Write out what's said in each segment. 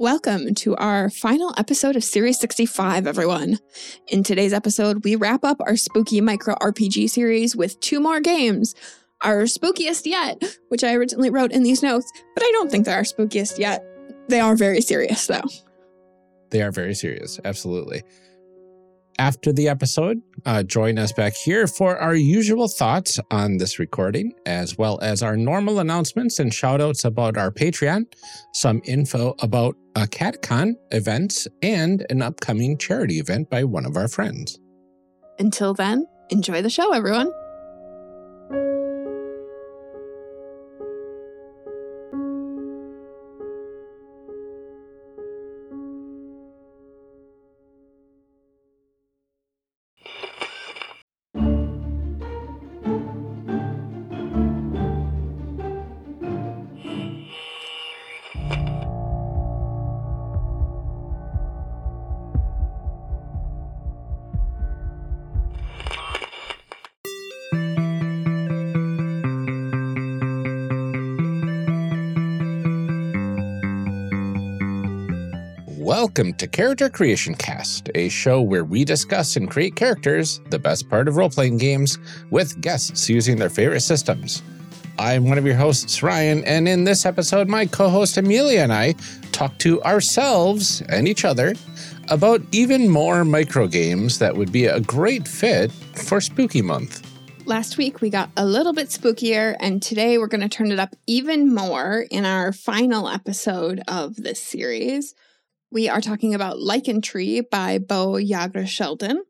Welcome to our final episode of Series 65, everyone. In today's episode, we wrap up our spooky micro RPG series with two more games. Our spookiest yet, which I originally wrote in these notes, but I don't think they're our spookiest yet. They are very serious, though. They are very serious, absolutely after the episode, uh, join us back here for our usual thoughts on this recording, as well as our normal announcements and shoutouts about our Patreon, some info about AcadeCon events, and an upcoming charity event by one of our friends. Until then, enjoy the show, everyone. Welcome to Character Creation Cast, a show where we discuss and create characters, the best part of role playing games, with guests using their favorite systems. I'm one of your hosts, Ryan, and in this episode, my co host Amelia and I talk to ourselves and each other about even more micro games that would be a great fit for Spooky Month. Last week we got a little bit spookier, and today we're going to turn it up even more in our final episode of this series. We are talking about Lycantree by Beau Jágr Sheldon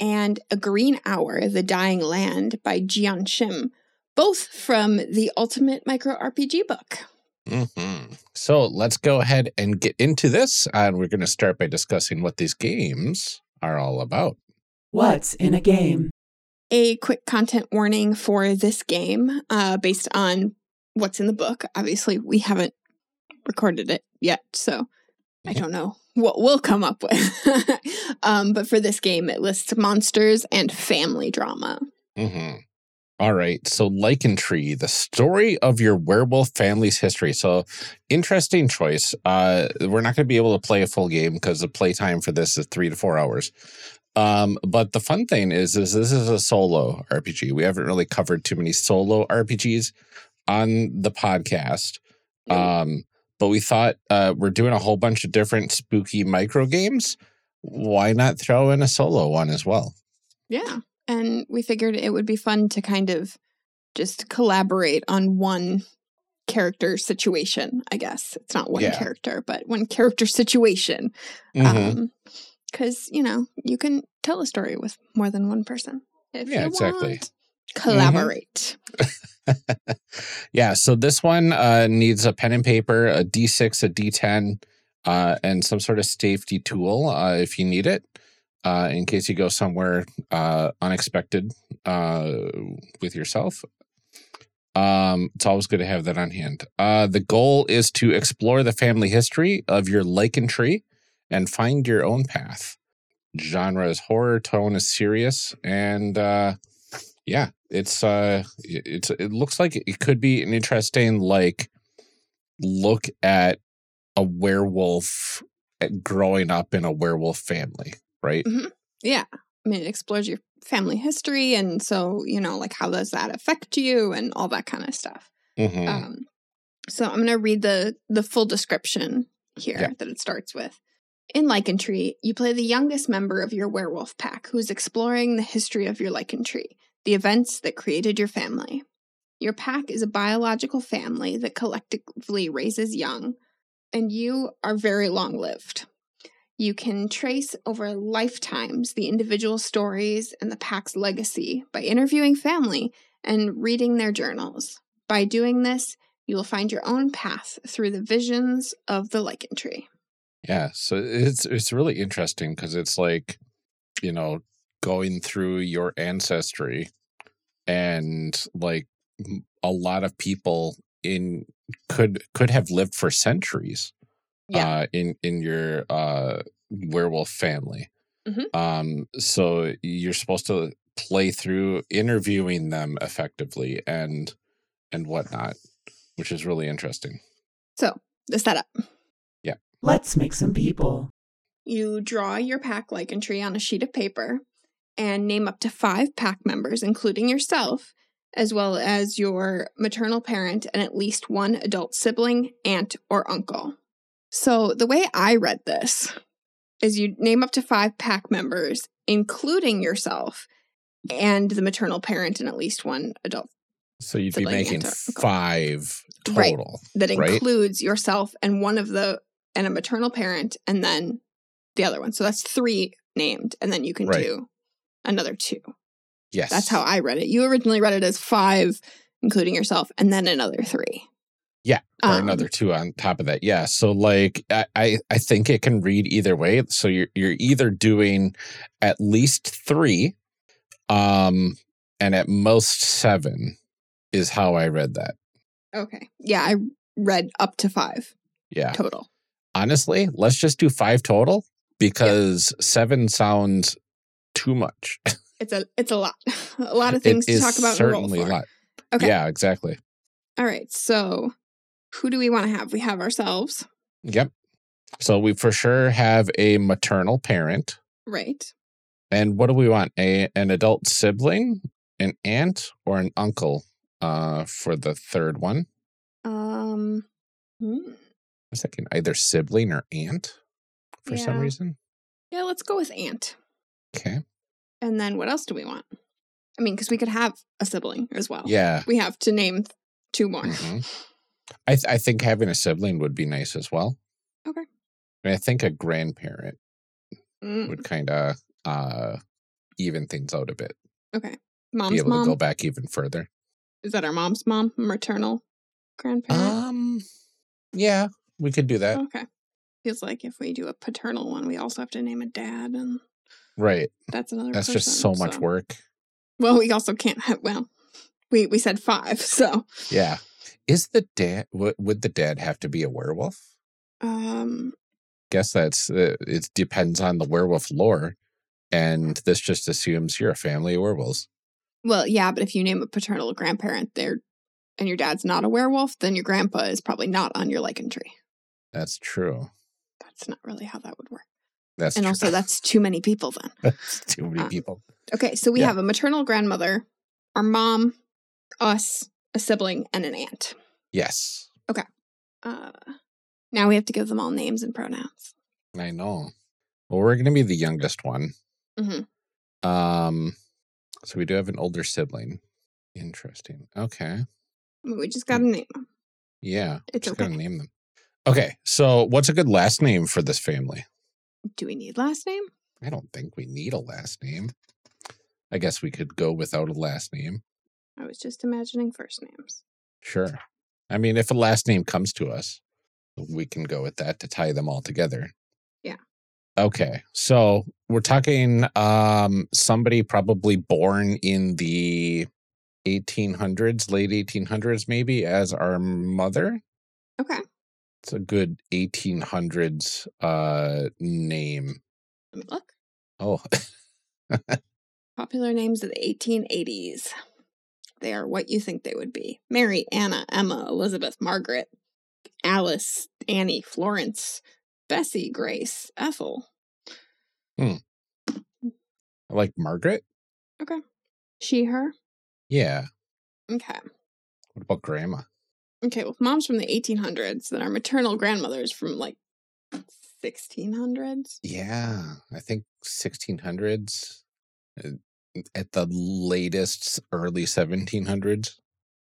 and A Green Hour, The Dying Land by Jeeyon Shim, both from the Ultimate Micro RPG book. Mm-hmm. So let's go ahead and get into this. And we're going to start by discussing what these games are all about. What's in a game? A quick content warning for this game uh, based on what's in the book. Obviously, we haven't recorded it yet. So I don't know what we'll come up with. um, but for this game, it lists monsters and family drama. Mm-hmm. All right. So, Lycantree, the story of your werewolf family's history. So, interesting choice. Uh, we're not going to be able to play a full game because the playtime for this is three to four hours. Um, but the fun thing is, is this is a solo RPG. We haven't really covered too many solo RPGs on the podcast. Um, but we thought uh, we're doing a whole bunch of different spooky micro games. Why not throw in a solo one as well? Yeah. And we figured it would be fun to kind of just collaborate on one character situation, I guess. It's not one yeah. character, but one character situation. Mm-hmm. Um, because you know you can tell a story with more than one person if yeah, you exactly. want. Collaborate. Mm-hmm. yeah, so this one uh, needs a pen and paper, a D6, a D10, uh, and some sort of safety tool uh, if you need it, uh, in case you go somewhere uh, unexpected uh, with yourself. Um, it's always good to have that on hand. the goal is to explore the family history of your lycantree and find your own path. Genre is horror, tone is serious, and yeah, it's uh it's it looks like it could be an interesting like look at a werewolf eh, growing up in a werewolf family, right? Mm-hmm. Yeah. I mean, it explores your family history and so, you know, like how does that affect you and all that kind of stuff. Mm-hmm. Um so I'm going to read the the full description here yeah. that it starts with. In Lycantree, you play the youngest member of your werewolf pack who's exploring the history of your lycantree the events that created your family. Your pack is a biological family that collectively raises young, and you are very long lived. You can trace over lifetimes the individual stories and the pack's legacy by interviewing family and reading their journals. By doing this, You will find your own path through the visions of the lycantree. Yeah, so it's it's really interesting because it's like, you know, going through your ancestry and like a lot of people in could could have lived for centuries Yeah. uh in in your uh werewolf family. Mhm. Um so you're supposed to play through interviewing them effectively and and whatnot, which is really interesting. So, the setup. Yeah. Let's make some people. You draw your pack lycantree on a sheet of paper and name up to five pack members, including yourself, as well as your maternal parent and at least one adult sibling, aunt, or uncle. So, the way I read this is you name up to five pack members, including yourself and the maternal parent and at least one adult So you'd be making aunt, or uncle. five Right. total. that Right. includes yourself and one of the and a maternal parent and then the other one. So that's three named, and then you can Right. do another two. Yes. That's how I read it. You originally read it as five, including yourself, and then another three. Yeah, or Um, another two on top of that. Yeah. So like I, I I think it can read either way. So you're you're either doing at least three, um, and at most seven is how I read that. Okay. Yeah, I read up to five Yeah. total. Honestly, let's just do five total because seven sounds too much. It's a it's a lot. a lot of things to talk about certainly a lot. Okay. Yeah, exactly. All right. So who do we want to have? We have ourselves, Yep. So we for sure have a maternal parent. right? And what do we want? A an adult sibling, an aunt, or an uncle uh for the third one? Um hmm. I was thinking either sibling or aunt for some reason. Yeah, let's go with aunt. Okay. And then what else do we want? I mean, because we could have a sibling as well. Yeah. We have to name two more. Mhm. I th- I think having a sibling would be nice as well. Okay. I, mean, I think a grandparent Mm, would kind of uh even things out a bit. okay. be Mom's able to mom. go back even further. Is that our mom's mom? Maternal grandparent? Um yeah, we could do that. okay. Feels like if we do a paternal one, we also have to name a dad, and Right. that's another That's person, just so much so- work. Well, we also can't have, well, we, we said five, so. Yeah. Is the dad would, would the dad have to be a werewolf? Um, Guess that's uh, it depends on the werewolf lore and this just assumes you're a family of werewolves. well, yeah, but if you name a paternal grandparent there and your dad's not a werewolf, then your grandpa is probably not on your lycantree. That's true. That's not really how that would work. That's and true. also, that's too many people then. that's too many uh, people. Okay, so we Yeah. have a maternal grandmother, our mom, us, a sibling, and an aunt. Yes. Okay. Uh, now we have to give them all names and pronouns. I know. Well, we're going to be the youngest one. Mhm. Um so we do have an older sibling. Interesting. Okay. We just got to name them. Yeah. It's just gotta name them. Okay. So what's a good last name for this family? Do we need last name? I don't think we need a last name. I guess we could go without a last name. I was just imagining first names. Sure. I mean, if a last name comes to us, we can go with that to tie them all together. Yeah. Okay. So we're talking um somebody probably born in the 1800s, late 1800s maybe as our mother. Okay, It's a good 1800s uh name. look. Oh, Popular names of the 1880s. They are what you think they would be Mary, Anna, Emma, Elizabeth, Margaret, Alice, Annie, Florence, Bessie, Grace, Ethel. Hmm. I like Margaret. Okay. She, her. Yeah. Okay. What about grandma? Okay, well, mom's from the 1800s, then our maternal grandmother's from like 1600s. Yeah, I think 1600s uh, at the latest early 1700s.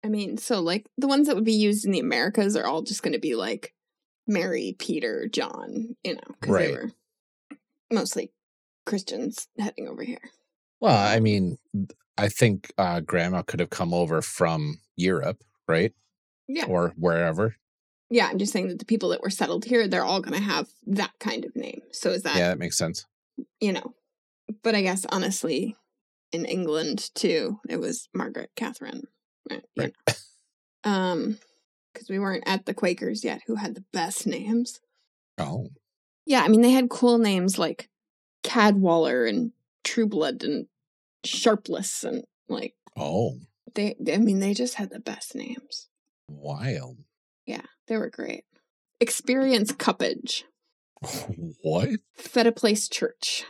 I mean, so like the ones that would be used in the Americas are all just going to be like Mary, Peter, John, you know, because Right. they were mostly Christians heading over here. Well, I mean, I think uh, grandma could have come over from Europe, right? Yeah. or wherever. Yeah, I'm just saying that the people that were settled here, they're all going to have that kind of name. So is that, yeah, that makes sense. you know, but I guess honestly, in England too, it was Margaret Catherine. Right. Right. Um, because we weren't at the Quakers yet, who had the best names. Oh, Yeah, I mean they had cool names like Cadwaller and Trueblood and Sharpless and like oh, they. I mean they just had the best names. Wild. Yeah, they were great. Experience Cuppage, What? Feta Place Church,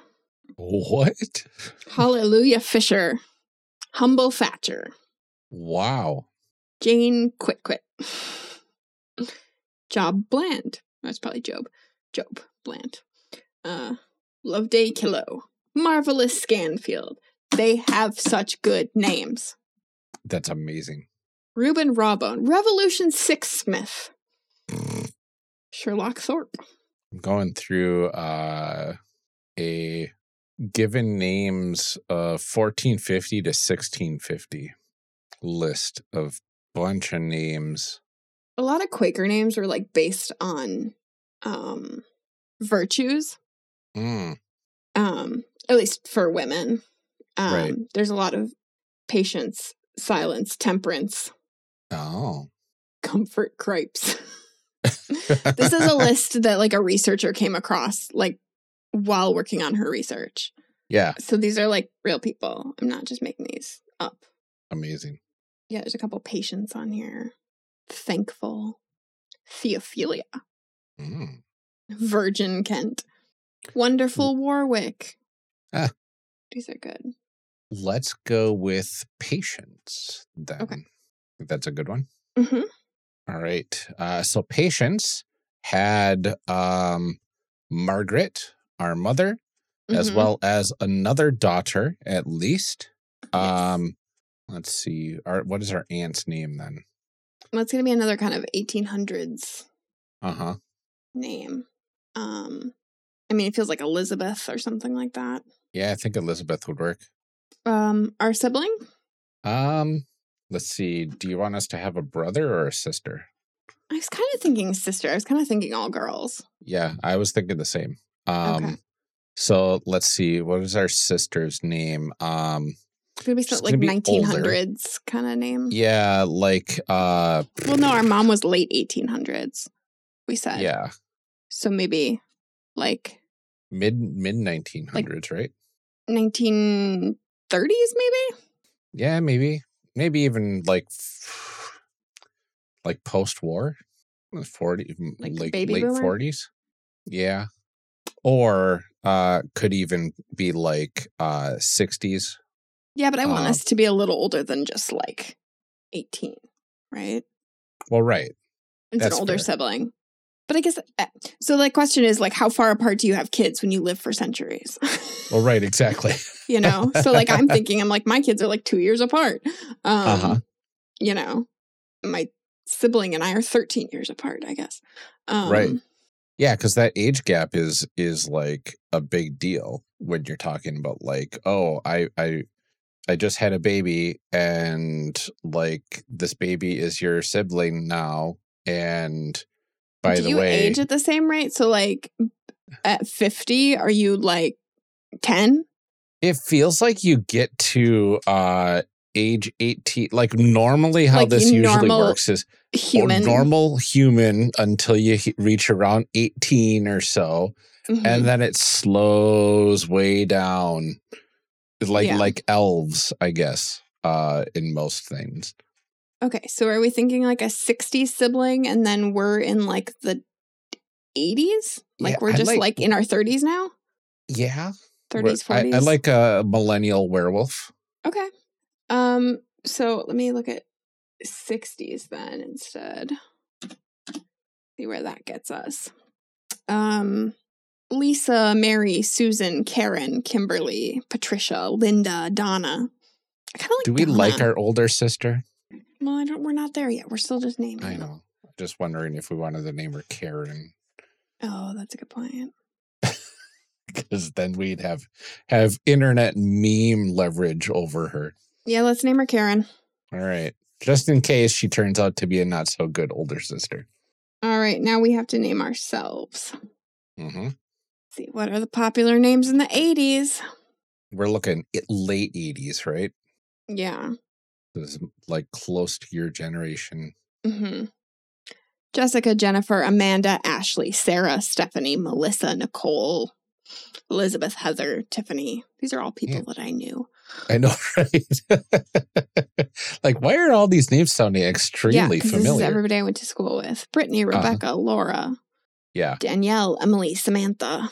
What? Hallelujah Fisher, Humble Thatcher, Wow. Jane Quit Quit, Job Bland. That's probably Job. Job Bland. Uh, Loveday Kilo, Marvelous Scanfield. They have such good names. That's amazing. Reuben Rawbone, Revolution Six Smith, Sherlock Thorpe. I'm going through uh, a given names of 1450 to 1650 list of bunch of names. A lot of Quaker names were like based on um virtues, Mm, um, at least for women. Um, Right. There's a lot of patience, silence, temperance, oh. comfort, cripes. this is a list that like a researcher came across like while working on her research. Yeah, So these are like real people. I'm not just making these up. amazing. Yeah, there's a couple patients on here. Thankful. Theophilia. Mm. Virgin Kent. Wonderful Warwick. Ah. These are good. Let's go with patience then. Okay. That's a good one. hmm All right. Uh, so patience had um, Margaret, our mother, as Mhm. well as another daughter, at least. Yes. Um, let's see. Our what is our aunt's name then? Well, it's going to be another kind of 1800s Uh huh. name. Um, I mean, it feels like Elizabeth or something like that. Yeah, I think Elizabeth would work. Um, our sibling? Um, let's see. Do you want us to have a brother or a sister? I was kind of thinking sister. I was kind of thinking all girls. Yeah, I was thinking the same. Um, Okay. so let's see. What is our sister's name? Um, It's to be like gonna be 1900s kind of name. yeah, like uh, Well, no, our mom was late 1800s, we said. yeah, So maybe like mid mid nineteen hundreds, right? 1930s, maybe? Yeah, maybe, maybe even like like post war, forty, Like late boomer? forties. Yeah, or uh, could even be like uh sixties. Yeah, but I want Uh, us to be a little older than just like 18, right? Well, right. It's That's an older fair. sibling. But I guess uh, so. The question is like, how far apart do you have kids when you live for centuries? Well, right. Exactly. You know, so like I'm thinking, I'm like my kids are like two years apart. Um, Uh-huh. You know, my sibling and I are 13 years apart. I guess. Um, Right. Yeah, because that age gap is is like a big deal when you're talking about like, oh, I I I just had a baby and like this baby is your sibling now. And by do the you way, age at the same rate? So like at 50, are you like 10? It feels like you get to uh age 18 like normally how Like this usually works is Human. normal human until you he- reach around 18 or so Mhm. and then it slows way down like Yeah. like elves i guess uh in most things Okay, so are we thinking like a 60s sibling and then we're in like the 80s? Like Yeah, we're just like- like, in our 30s now? yeah 30s, I, 40s? I like a millennial werewolf Okay. Um so let me look at 60s then instead. See where that gets us. Um Lisa, Mary, Susan, Karen, Kimberly, Patricia, Linda, Donna. I kind of like do we like our older sister Well, I don't we're not there yet. We're still just naming. i know just wondering if we wanted to name her karen Oh, that's a good point. because then we'd have have internet meme leverage over her. Yeah, let's name her Karen. All right. just in case she turns out to be a not so good older sister. All right, now we have to name ourselves. hmm see, what are the popular names in the 80s? We're looking at late 80s, right? Yeah. This is like close to your generation. hmm Jessica, Jennifer, Amanda, Ashley, Sarah, Stephanie, Melissa, Nicole, Elizabeth, Heather, Tiffany. These are all people Yeah. that I knew. I know, right? like, why are all these names sounding yeah, extremely 'cause this is familiar? everybody I went to school with. Brittany, Uh-huh. Rebecca, Laura, yeah. Danielle, Emily, Samantha.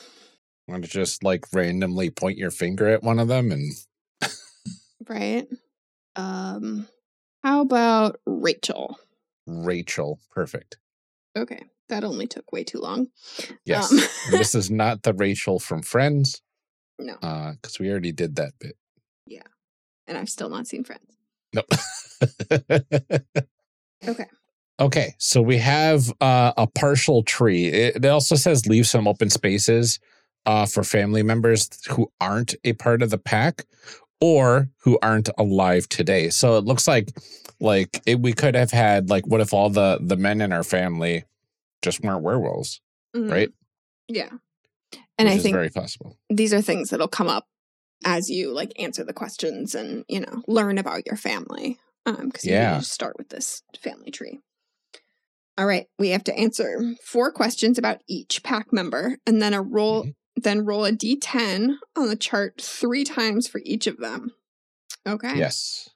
Want to just like randomly point your finger at one of them and Right? Um, how about Rachel? Rachel. Perfect. Okay, that only took way too long. Yes. Um, this is not the Rachel from Friends no, because we already did that bit. Yeah. And I've still not seen Friends. Nope. Okay. Okay, so we have uh, a partial tree. It, it also says leave some open spaces uh, for family members who aren't a part of the pack or who aren't alive today. So it looks like like it, we could have had like what if all the the men in our family just weren't werewolves, Mhm. right? Yeah. And Which I think very possible. these are things that'll come up as you like answer the questions and you know learn about your family um because you Yeah. to start with this family tree all right we have to answer four questions about each pack member and then a roll Mhm. then roll a d10 on the chart three times for each of them okay Yes.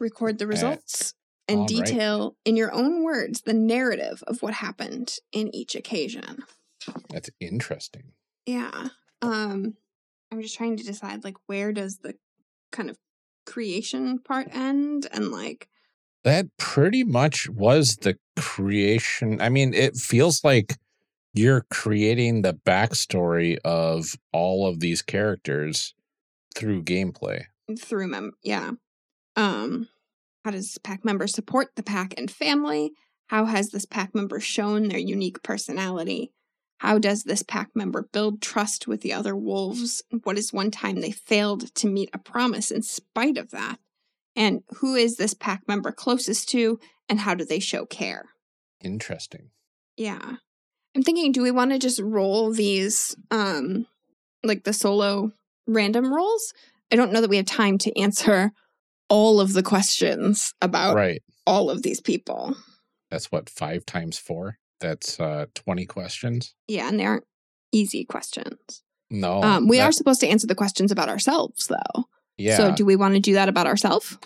record the results and all right. detail in your own words the narrative of what happened in each occasion That's interesting. Yeah. Um I'm just trying to decide like where does the kind of creation part end and like That pretty much was the creation. I mean, it feels like you're creating the backstory of all of these characters through gameplay. through mem yeah. Um how does this pack member support the pack and family? How has this pack member shown their unique personality? How does this pack member build trust with the other wolves? What is one time they failed to meet a promise in spite of that? And who is this pack member closest to and how do they show care? Interesting. Yeah. I'm thinking, do we want to just roll these um like the solo random rolls? I don't know that we have time to answer all of the questions about right. all of these people. That's what, five times four? That's uh 20 questions? Yeah, and they aren't easy questions. No. um, we that- are supposed to answer the questions about ourselves, though. Yeah. So, do we want to do that about ourselves?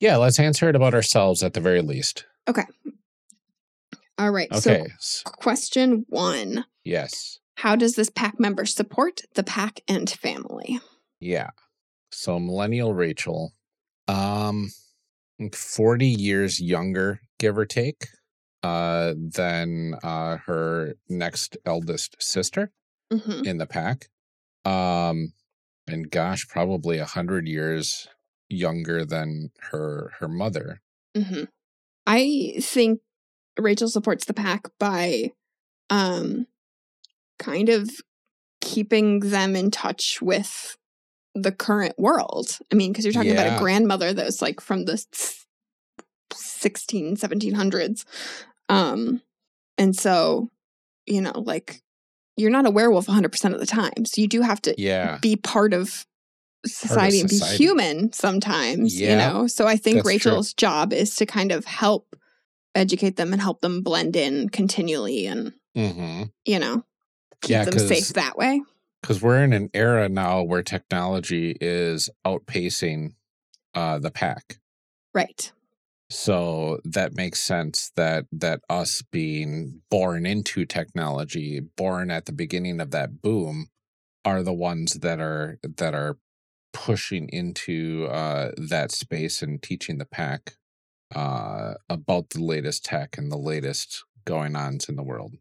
yeah, let's answer it about ourselves at the very least. Okay. All right. Okay. So, question one yes. How does this pack member support the pack and family? Yeah. So millennial Rachel, um, 40 years younger, give or take, uh, than uh, her next eldest sister hmm in the pack. Um, and gosh, probably a hundred years younger than her her mother. hmm I think Rachel supports the pack by um kind of keeping them in touch with the current world. I mean, because you're talking about a grandmother that was like from the 16, 1700s. Um, and so, you know, like you're not a werewolf 100% of the time. So you do have to Yeah, be part of society and be human sometimes, you know? So I think that's true. Rachel's job is to kind of help educate them and help them blend in continually and, mm-hmm. you know, keep Yeah, them safe that way. Because we're in an era now where technology is outpacing uh, the pack. Right. So that makes sense that that us being born into technology, born at the beginning of that boom, are the ones that are that are pushing into uh, that space and teaching the pack uh, about the latest tech and the latest going ons in the world.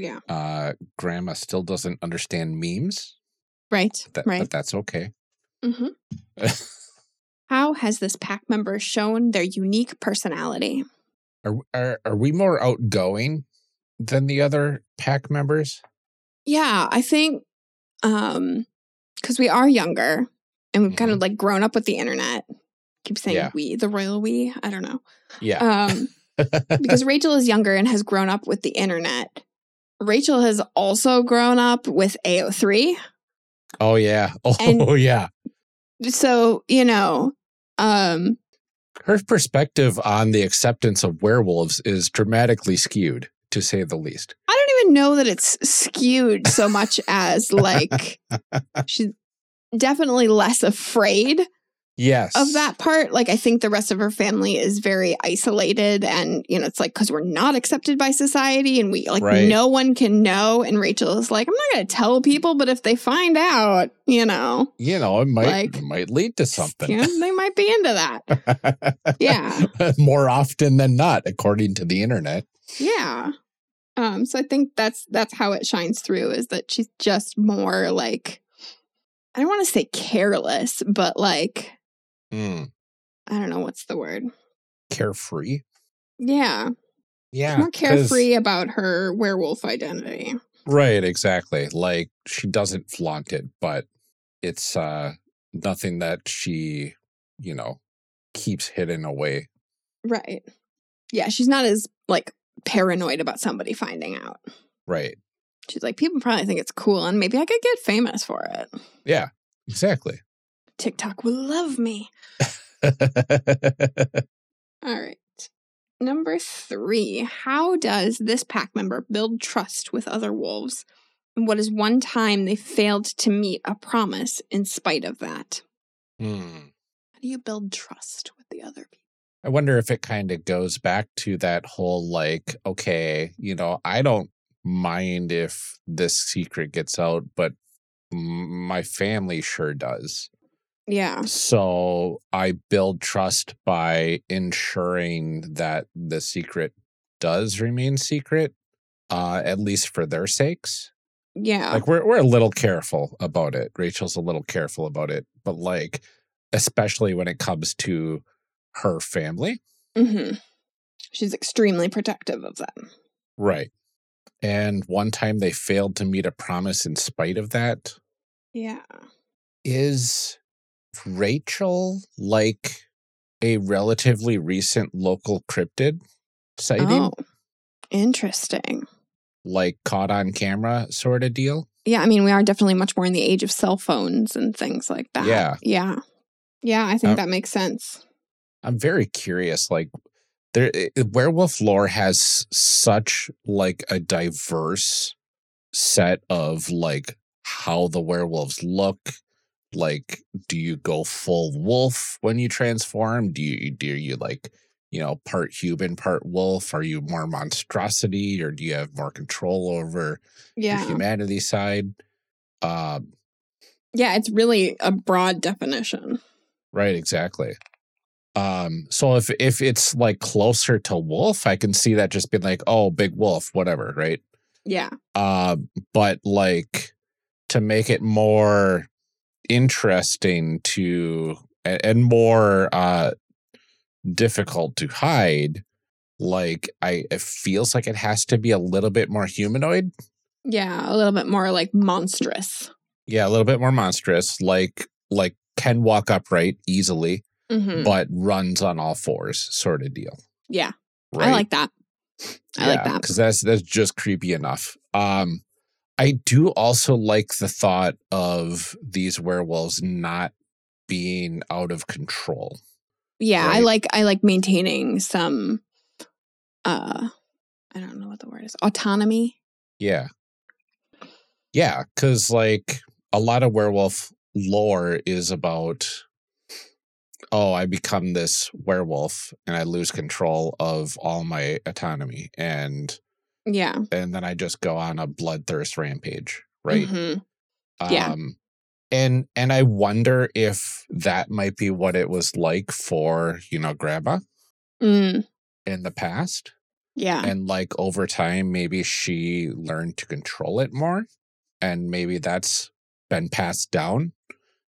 Yeah. Uh, grandma still doesn't understand memes, Right. that, right. but that's okay. hmm How has this pack member shown their unique personality? Are, are are we more outgoing than the other pack members? Yeah, I think um because we are younger and we've kind of like grown up with the internet keep saying Yeah. we, the royal we. I don't know. Yeah. Um, because Rachel is younger and has grown up with the internet. Rachel has also grown up with AO3. oh yeah. Oh and- yeah. So, you know, um, Her perspective on the acceptance of werewolves is dramatically skewed, to say the least. I don't even know that it's skewed so much as like she's definitely less afraid Yes. of that part. Like, I think the rest of her family is very isolated, and you know, it's like because we're not accepted by society, and we like Right. no one can know. And Rachel is like, I'm not going to tell people, but if they find out, you know, You know, it might Like, it might lead to something. you know, they might be into that. Yeah. More often than not, according to the internet. Yeah. Um, so I think that's that's how it shines through is that she's just more like I don't want to say careless, but like Hmm. I don't know what's the word. Carefree. Yeah. Yeah. More carefree about her werewolf identity. Right, exactly. Like she doesn't flaunt it, but it's uh nothing that she, you know, keeps hidden away. Right. Yeah, she's not as like paranoid about somebody finding out. Right. She's like, people probably think it's cool and maybe I could get famous for it. Yeah, exactly. TikTok will love me. All right. Number three. How does this pack member build trust with other wolves? And what is one time they failed to meet a promise in spite of that? Hmm. How do you build trust with the other people? I wonder if it kind of goes back to that whole like, okay, you know, I don't mind if this secret gets out, but my family sure does. Yeah. So I build trust by ensuring that the secret does remain secret, uh, at least for their sakes. Yeah. Like we're we're a little careful about it. Rachel's a little careful about it, but like especially when it comes to her family. Mm-hmm. She's extremely protective of them. Right. And one time they failed to meet a promise in spite of that. Yeah. Is Rachel like a relatively recent local cryptid sighting? Oh, interesting. Like caught on camera sort of deal? Yeah, I mean, we are definitely much more in the age of cell phones and things like that. Yeah. Yeah. Yeah, I think Um, that makes sense. I'm very curious. Like, there, werewolf lore has such like a diverse set of like how the werewolves look. Like, do you go full wolf when you transform? Do you do you like you know part human, part wolf? Are you more monstrosity, or do you have more control over Yeah. your humanity side? Um, Yeah, it's really a broad definition. Right, exactly. Um, so if if it's like closer to wolf, I can see that just being like, oh, big wolf, whatever, right? Yeah. Um, but like to make it more interesting to and, more uh difficult to hide, like I it feels like it has to be a little bit more humanoid. Yeah, a little bit more like monstrous. Yeah, a little bit more monstrous, like like can walk upright easily. hmm but runs on all fours sort of deal. Yeah. I like that. I like that. because that's that's just creepy enough. Um, I do also like the thought of these werewolves not being out of control. Yeah, I like I like maintaining some uh I don't know what the word is. Autonomy. Yeah, yeah, because like a lot of werewolf lore is about. Oh, I become this werewolf and I lose control of all my autonomy and Yeah. and then I just go on a bloodthirst rampage, right? Mhm. Yeah. Um and and I wonder if that might be what it was like for, you know, grandma Mm, in the past. yeah. And like over time, maybe she learned to control it more. And maybe that's been passed down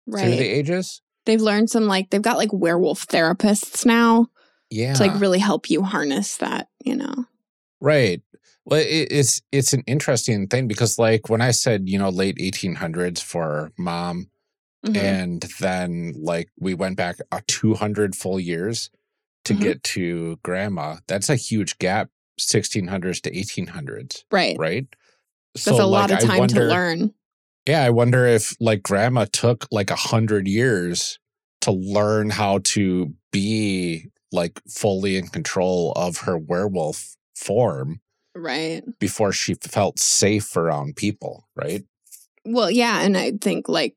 right. through the ages. They've learned some like they've got like werewolf therapists now Yeah. to like really help you harness that, you know. Right. Well, it, it's it's an interesting thing because, like, when I said you know late 1800s for mom, Mhm. and then like we went back a 200 full years to Mhm. get to grandma that's a huge gap 1600s to 1800s right. right So, That's a lot of time to learn. yeah i wonder if like grandma took like a hundred years to learn how to be like fully in control of her werewolf form Right. before she felt safe around people right Well, yeah, and I think like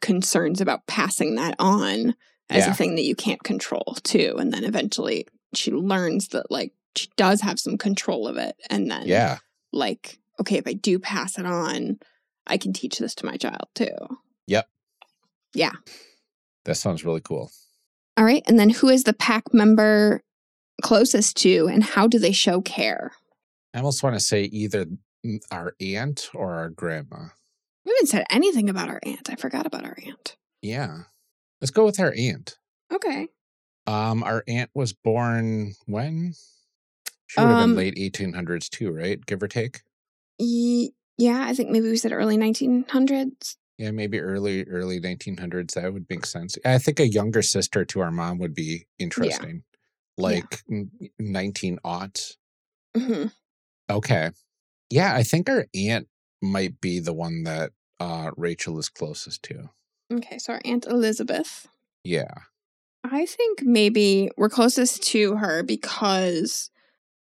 concerns about passing that on as Yeah. a thing that you can't control too, and then eventually she learns that like she does have some control of it, and then yeah like okay, if I do pass it on, I can teach this to my child too. Yep. Yeah. That sounds really cool All right, and then who is the pack member closest to, and how do they show care? I almost want to say either our aunt or our grandma. We haven't said anything about our aunt. I forgot about our aunt. Yeah. Let's go with our aunt. Okay. Um, our aunt was born when? She would have Um, been late 1800s too, right? Give or take. Ye- yeah, I think maybe we said early 1900s. Yeah, maybe early early 1900s. That would make sense. I think a younger sister to our mom would be interesting. Like n- 19 aughts. hmm Okay. Yeah, I think our aunt might be the one that uh Rachel is closest to. Okay, so our Aunt Elizabeth. Yeah. I think maybe we're closest to her because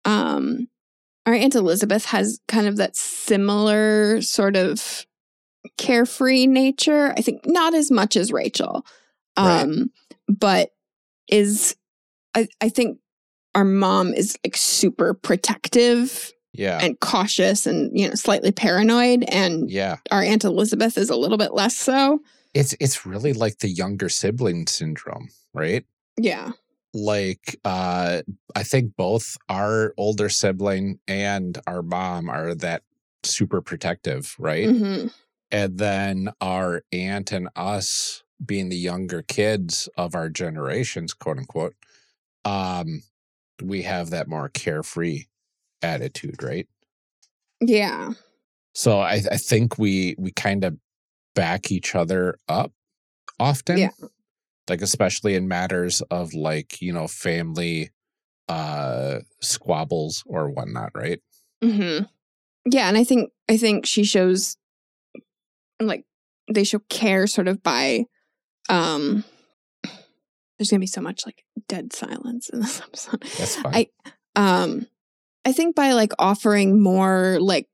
um our Aunt Elizabeth has kind of that similar sort of carefree nature. I think not as much as Rachel. Right. Um but is I I think our mom is like super protective Yeah. and cautious and you know slightly paranoid and yeah. our Aunt Elizabeth is a little bit less so. It's it's really like the younger sibling syndrome, right? Yeah. Like uh I think both our older sibling and our mom are that super protective, right? hmm And then our aunt and us being the younger kids of our generations, quote unquote, um, we have that more carefree attitude, right? Yeah. So I, I think we we kind of back each other up often. Yeah. Like especially in matters of like, you know, family uh squabbles or whatnot, right? Mm-hmm. Yeah, and I think I think she shows like they show care sort of by um there's gonna be so much like dead silence in this episode. That's fine. I um I think by like offering more like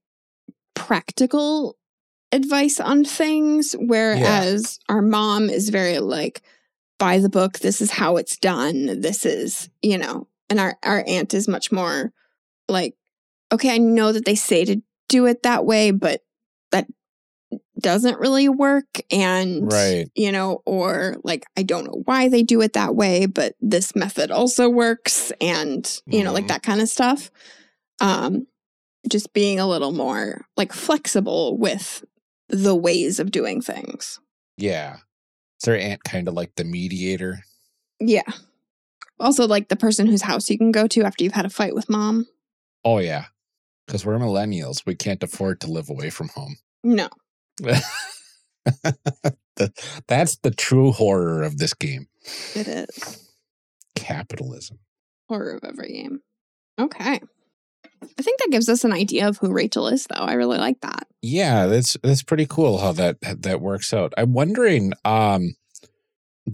practical advice on things, whereas our mom is very like by the book, this is how it's done. This is, you know, and our, our aunt is much more like, okay, I know that they say to do it that way, but doesn't really work. And, Right. you know, or like, I don't know why they do it that way, but this method also works. And, you know, like Mhm. that kind of stuff. Um, just being a little more like flexible with the ways of doing things. yeah. Is their aunt kind of like the mediator? Yeah. Also, like the person whose house you can go to after you've had a fight with mom. Oh yeah. Because we're millennials. We can't afford to live away from home. No. The- That's the true horror of this game. It is. Capitalism. Horror of every game. Okay. I think that gives us an idea of who Rachel is, though. I really like that. Yeah, that's that's pretty cool how that that works out. I'm wondering um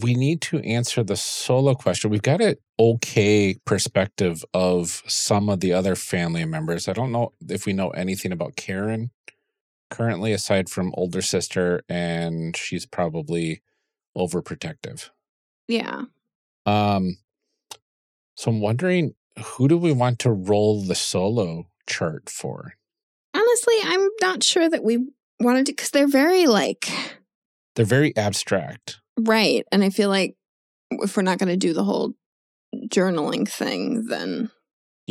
we need to answer the solo question. We've got an okay perspective of some of the other family members. I don't know if we know anything about Karen currently aside from older sister and she's probably overprotective. Yeah. Um, so I'm wondering who do we want to roll the solo chart for? Honestly, I'm not sure that we wanted to, because they're very like, They're very abstract. right. And I feel like if we're not going to do the whole journaling thing, then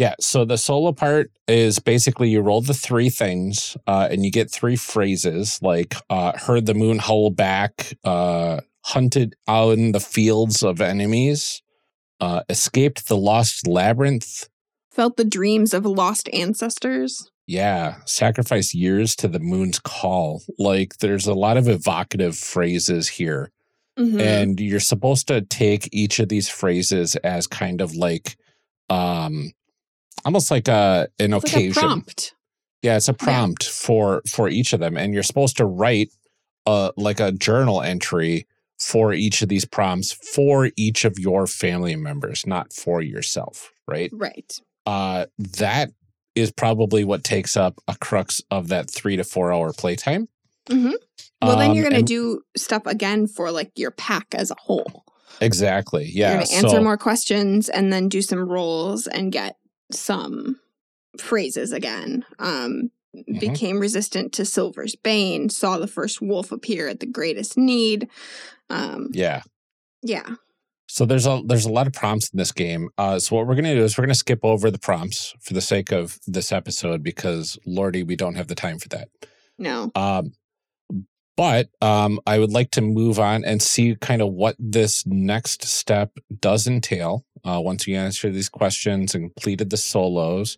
Yeah. So the solo part is basically you roll the three things, uh, and you get three phrases like uh, "heard the moon howl back," uh, "hunted out in the fields of enemies," uh, "escaped the lost labyrinth." felt the dreams of lost ancestors. Yeah, sacrifice years to the moon's call. Like there's a lot of evocative phrases here Mhm. and you're supposed to take each of these phrases as kind of like um almost like a an it's like a occasion prompt. yeah it's a prompt for for each of them and you're supposed to write a like a journal entry for each of these prompts for each of your family members not for yourself right Right. uh that is probably what takes up a crux of that three to four hour playtime Mm-hmm. Well, then Um, you're going to and- do stuff again for like your pack as a whole. exactly yeah you're going to answer so- more questions and then do some rolls and get some phrases again. Um, Mm-hmm. Became resistant to Silver's Bane, saw the first wolf appear at the greatest need. Um, yeah yeah. So there's a there's a lot of prompts in this game. Uh, so what we're gonna do is we're gonna skip over the prompts for the sake of this episode because lordy, we don't have the time for that. No. Um, but um, I would like to move on and see kind of what this next step does entail. Uh, once you answer these questions and completed the solos,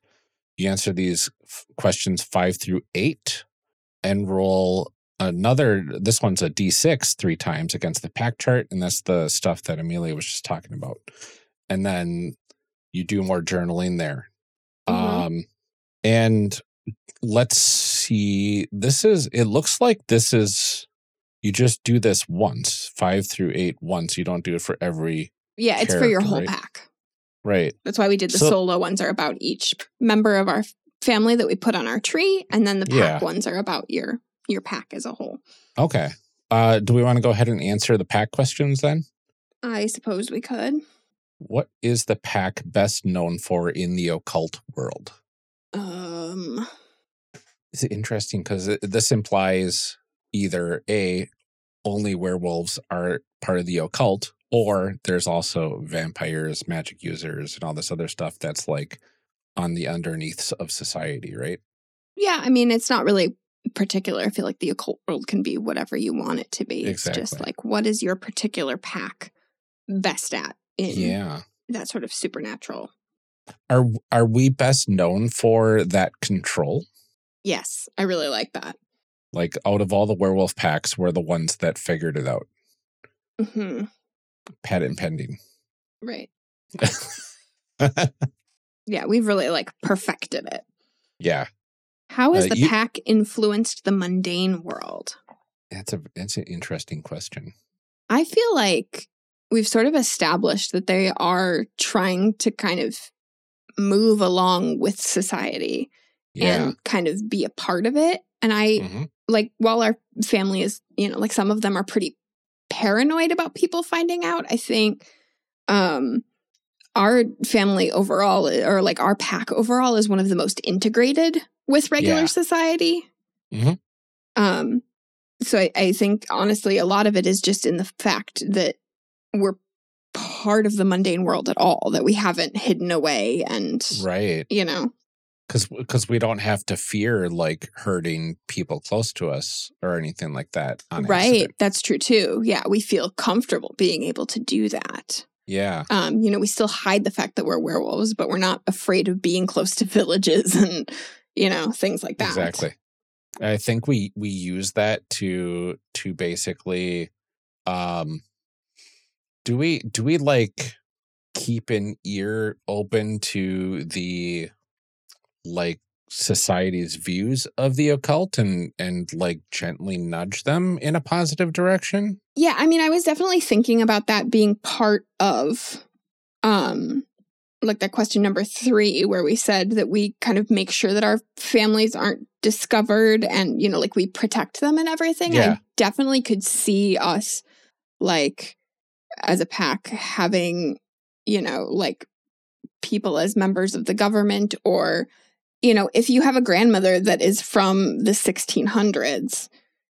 you answer these f- questions five through eight and roll another. This one's a d6 three times against the pack chart. And that's the stuff that Amelia was just talking about. And then you do more journaling there. Mhm. Um, and let's see. This is, it looks like this is, you just do this once, five through eight once. You don't do it for every, Yeah, it's for your whole right? pack. right. That's why we did the So- solo ones are about each member of our family that we put on our tree, and then the pack Yeah. ones are about your your pack as a whole. Okay. Uh, do we want to go ahead and answer the pack questions then? I suppose we could. What is the pack best known for in the occult world? Um, It's interesting because this implies either A, only werewolves are part of the occult, or there's also vampires, magic users, and all this other stuff that's like on the underneaths of society, right? yeah, I mean, it's not really particular. I feel like the occult world can be whatever you want it to be. It's just like, what is your particular pack best at in Yeah. that sort of supernatural? Are are we best known for that control? Yes, I really like that. Like out of all the werewolf packs, we're the ones that figured it out. hmm Patent pending. Right. Yeah, we've really like perfected it. yeah. How has Uh, the you- pack influenced the mundane world? That's a that's an interesting question. I feel like we've sort of established that they are trying to kind of move along with society Yeah. and kind of be a part of it. And I Mhm. like while our family is, you know, like some of them are pretty paranoid about people finding out, I think um our family overall or like our pack overall is one of the most integrated with regular Yeah. society. Mhm. Um so I, I think honestly a lot of it is just in the fact that we're part of the mundane world at all, that we haven't hidden away and Right. you know. Because because we don't have to fear like hurting people close to us or anything like that. Right. accident. That's true too. Yeah. We feel comfortable being able to do that. Yeah. Um, you know, we still hide the fact that we're werewolves, but we're not afraid of being close to villages and, you know, things like that. Exactly. I think we we use that to to basically um do we do we like keep an ear open to the like society's views of the occult and and like gently nudge them in a positive direction? Yeah, I mean, I was definitely thinking about that being part of um like that question number 3 where we said that we kind of make sure that our families aren't discovered and you know like we protect them and everything. Yeah. I definitely could see us like as a pack having you know like people as members of the government or you know if you have a grandmother that is from the 1600s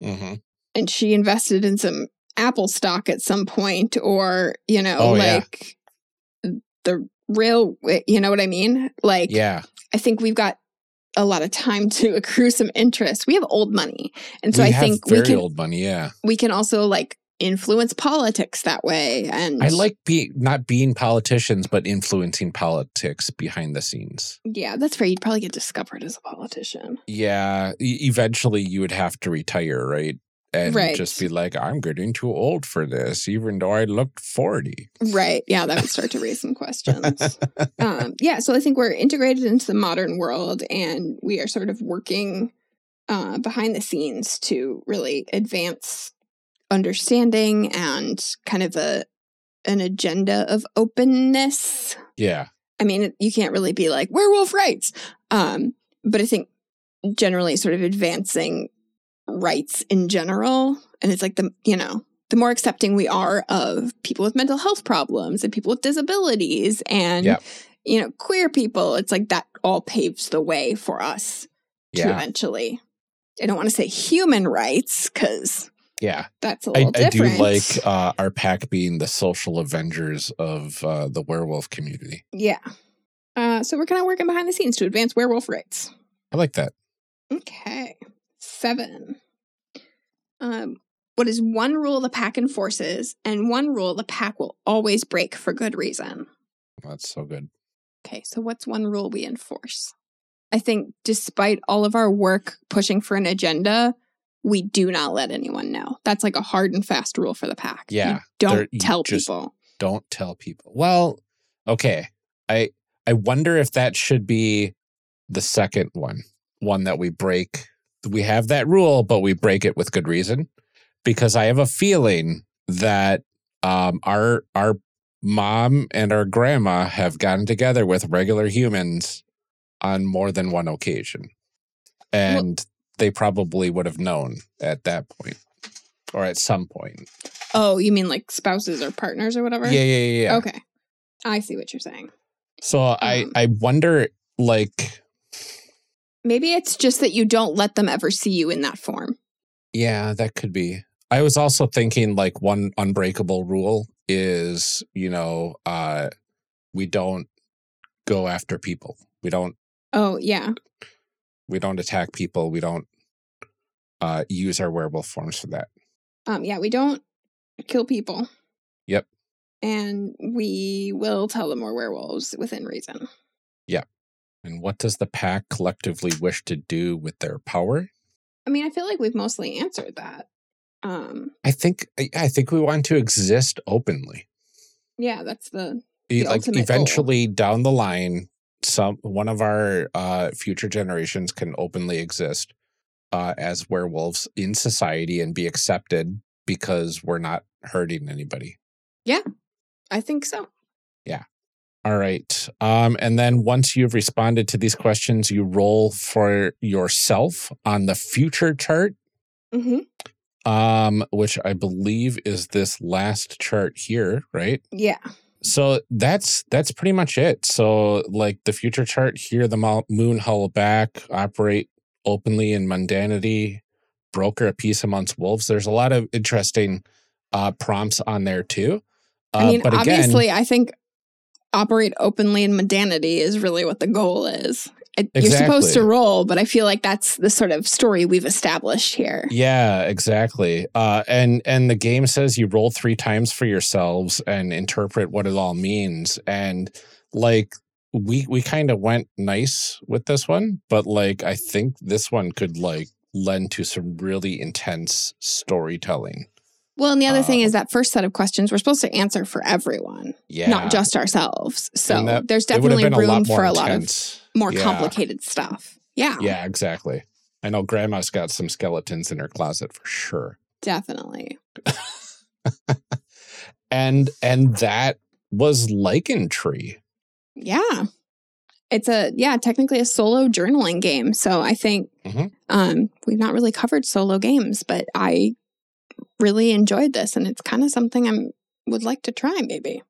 Mm-hmm. and she invested in some Apple stock at some point, or you know, Oh, yeah. like the real, you know what I mean? Like, Yeah. I think we've got a lot of time to accrue some interest. We have old money, and so we I think we can old money, yeah. we can also like influence politics that way. And I like being not being politicians, but influencing politics behind the scenes. yeah, that's fair. You'd probably get discovered as a politician. Yeah, e- eventually you would have to retire, right? and Right. just be like, I'm getting too old for this, even though I looked 40. Right. Yeah, that would start to raise some questions. um, yeah, so I think we're integrated into the modern world and we are sort of working uh, behind the scenes to really advance understanding and kind of a an agenda of openness. yeah. I mean, you can't really be like werewolf rights, um, but I think generally sort of advancing rights in general, and it's like the you know the more accepting we are of people with mental health problems and people with disabilities and Yep. you know queer people, it's like that all paves the way for us to eventually. I don't want to say human rights because Yeah. that's a I, little I do like uh, our pack being the social avengers of uh, the werewolf community. yeah. Uh, so we're kind of working behind the scenes to advance werewolf rights. I like that. Okay. Seven. Um, what is one rule the pack enforces and one rule the pack will always break for good reason? That's so good. Okay, so what's one rule we enforce? I think despite all of our work pushing for an agenda, we do not let anyone know. That's like a hard and fast rule for the pack. You Yeah, don't you tell just- people. Don't tell people. Well, okay. I I wonder if that should be the second one, one that we break. We have that rule, but we break it with good reason, because I have a feeling that um, our our mom and our grandma have gotten together with regular humans on more than one occasion, and they probably would have known at that point or at some point. Oh, you mean like spouses or partners or whatever? Yeah, yeah, yeah. yeah. Okay. I see what you're saying. So I Um, I wonder like Maybe it's just that you don't let them ever see you in that form. yeah that could be. I was also thinking like one unbreakable rule is you know uh we don't go after people. We don't Oh, yeah. We don't attack people. We don't uh use our werewolf forms for that. Um, yeah, we don't kill people. Yep. And we will tell them we're werewolves within reason. Yep. And what does the pack collectively wish to do with their power? I mean, I feel like we've mostly answered that. Um, I think I- I think we want to exist openly. yeah, that's the The like ultimate goal. eventually down the line some one of our uh future generations can openly exist uh as werewolves in society and be accepted because we're not hurting anybody Yeah, I think so. Yeah. All right um and then once you've responded to these questions you roll for yourself on the future chart hmm um which i believe is this last chart here right Yeah. So that's that's pretty much it. So like the future chart here, the moon hull back, operate openly in mundanity, broker a peace amongst wolves. There's a lot of interesting uh, prompts on there too. Uh, I mean, but again, obviously, I think operate openly in mundanity is really what the goal is. It, You're supposed to roll, but I feel like that's the sort of story we've established here. yeah, exactly. Uh, and and the game says you roll three times for yourselves and interpret what it all means. And like we we kind of went nice with this one, but like I think this one could like lend to some really intense storytelling. Well, and the other thing Uh, is that first set of questions we're supposed to answer for everyone, Yeah, not just ourselves. So that- there's it would have definitely been a room for a lot of. More Yeah. complicated stuff. Yeah, Yeah, exactly. I know Grandma's got some skeletons in her closet for sure. definitely. And and that was Lycantree. Yeah. It's a yeah, technically a solo journaling game. So I think Mhm. um we've not really covered solo games, but I really enjoyed this and it's kind of something I'm would like to try maybe.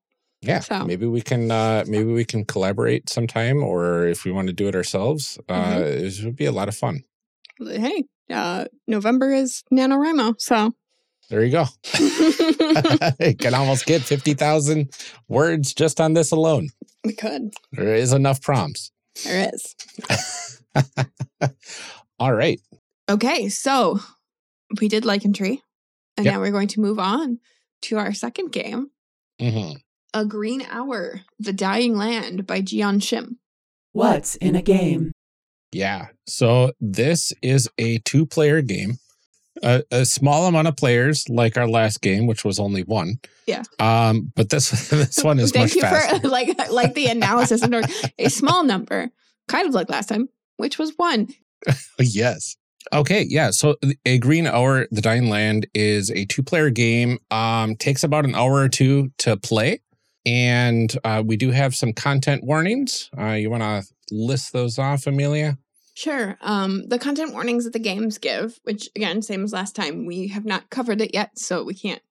Yeah, So- maybe we can uh maybe we can collaborate sometime, or if we want to do it ourselves, uh, Mm-hmm. it would be a lot of fun. Hey, uh November is NaNoWriMo, so There you go. you can almost get fifty thousand words just on this alone. we could. There is enough prompts. There is. All right. Okay, so we did Lycantree, and Yep. now we're going to move on to our second game, Mhm. A Green Hour: The Dying Land by Jeeyon Shim. What's in a game? Yeah. So this is a two player game. a, a, small amount of players, like our last game, which was only one. Yeah. Um, but this this one is Thank much you faster. for like like the analysis in a small number, kind of like last time, which was one. yes. Okay, yeah. So a green hour, the dying land is a two-player game. Um, takes about an hour or two to play, and uh, we do have some content warnings. Uh, you want to list those off, Amelia? Sure. Um, the content warnings that the games give, which again, same as last time, we have not covered it yet, so we can't.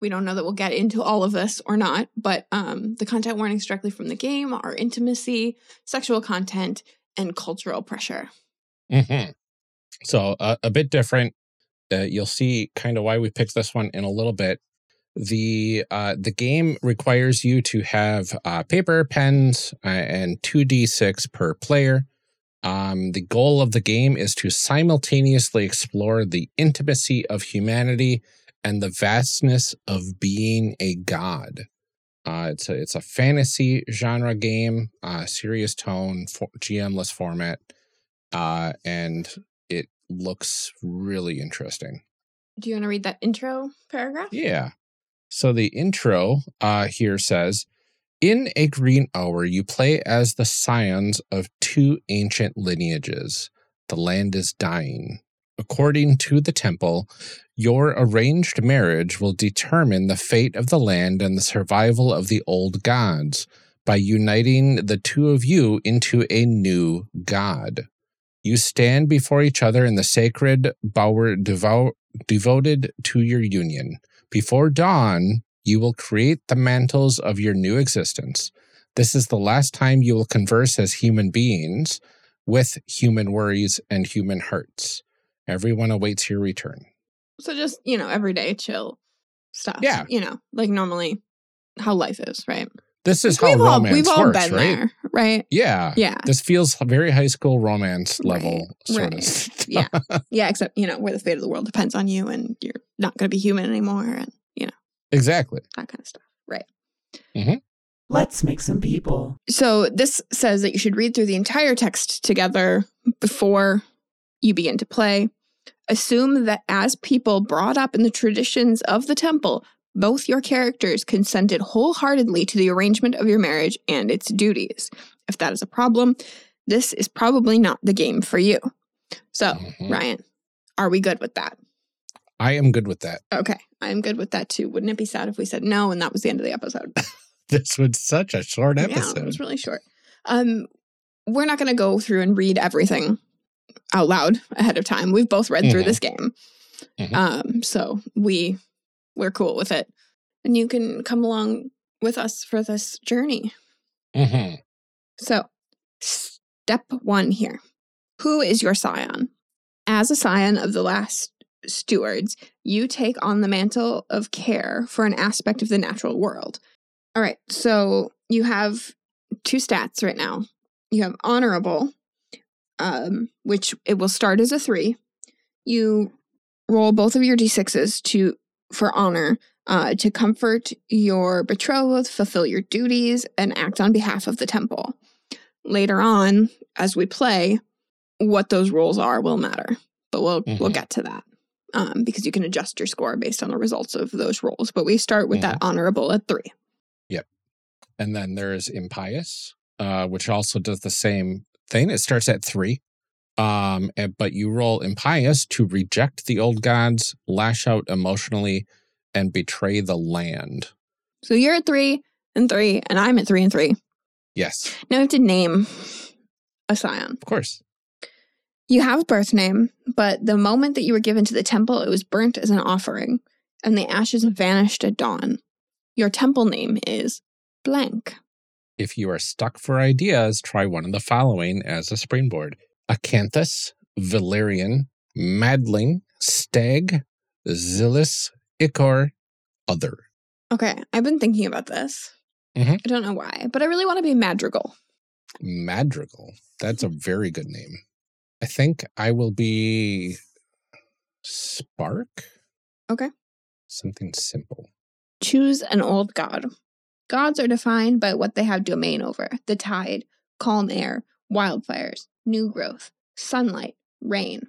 We don't know that we'll get into all of this or not, but um, the content warnings directly from the game are intimacy, sexual content, and cultural pressure. Mm-hmm. So uh, a bit different. Uh, you'll see kind of why we picked this one in a little bit. The uh, the game requires you to have uh, paper, pens, uh, and two d six per player. Um, the goal of the game is to simultaneously explore the intimacy of humanity and the vastness of being a god. Uh, it's a it's a fantasy genre game, uh, serious tone, for, GMless format, uh, and it looks really interesting. Do you want to read that intro paragraph? Yeah. So the intro uh, here says, in a green hour, you play as the scions of two ancient lineages. The land is dying. According to the temple, your arranged marriage will determine the fate of the land and the survival of the old gods by uniting the two of you into a new god. You stand before each other in the sacred bower devo- devoted to your union. Before dawn, you will create the mantles of your new existence. This is the last time you will converse as human beings with human worries and human hurts. Everyone awaits your return. So just, you know, everyday chill stuff. Yeah. You know, like normally how life is, right? This is how we've romance all, we've all works, been right? There, right? Yeah. Yeah. This feels very high school romance level right, sort right. of Yeah. Yeah, except, you know, where the fate of the world depends on you and you're not going to be human anymore and, you know. Exactly. That kind of stuff. Right. Mm-hmm. Let's make some people. So this says that you should read through the entire text together before you begin to play. Assume that as people brought up in the traditions of the temple, both your characters consented wholeheartedly to the arrangement of your marriage and its duties. If that is a problem, this is probably not the game for you. So, mm-hmm. Ryan, are we good with that? I am good with that. Okay. I'm good with that too. Wouldn't it be sad if we said no and that was the end of the episode? this was such a short episode. Yeah, it was really short. Um, we're not going to go through and read everything out loud ahead of time. We've both read mm-hmm. through this game. Mm-hmm. Um, so we we're cool with it. And you can come along with us for this journey. Mm-hmm. So, step one here Who is your scion? As a scion of the last stewards, you take on the mantle of care for an aspect of the natural world. All right, so you have two stats right now. You have honorable, um, which it will start as a three. You roll both of your d6s to for honor, uh, to comfort your betrothed, fulfill your duties, and act on behalf of the temple. Later on, as we play, what those roles are will matter, but we'll mm-hmm. we'll get to that um, because you can adjust your score based on the results of those roles. But we start with mm-hmm. that honorable at three. Yep, and then there's impious, uh, which also does the same thing. It starts at three. Um, and, but you roll impious to reject the old gods, lash out emotionally, and betray the land. So you're at three and three, and I'm at three and three. Yes. Now I have to name a scion. Of course. You have a birth name, but the moment that you were given to the temple, it was burnt as an offering, and the ashes vanished at dawn. Your temple name is blank. If you are stuck for ideas, try one of the following as a springboard Acanthus, Valerian, Madling, Stag, Zillus, Ichor, Other. Okay, I've been thinking about this. Mm-hmm. I don't know why, but I really want to be Madrigal. Madrigal. That's a very good name. I think I will be Spark. Okay. Something simple. Choose an old god. Gods are defined by what they have domain over the tide, calm air, wildfires, new growth, sunlight, rain.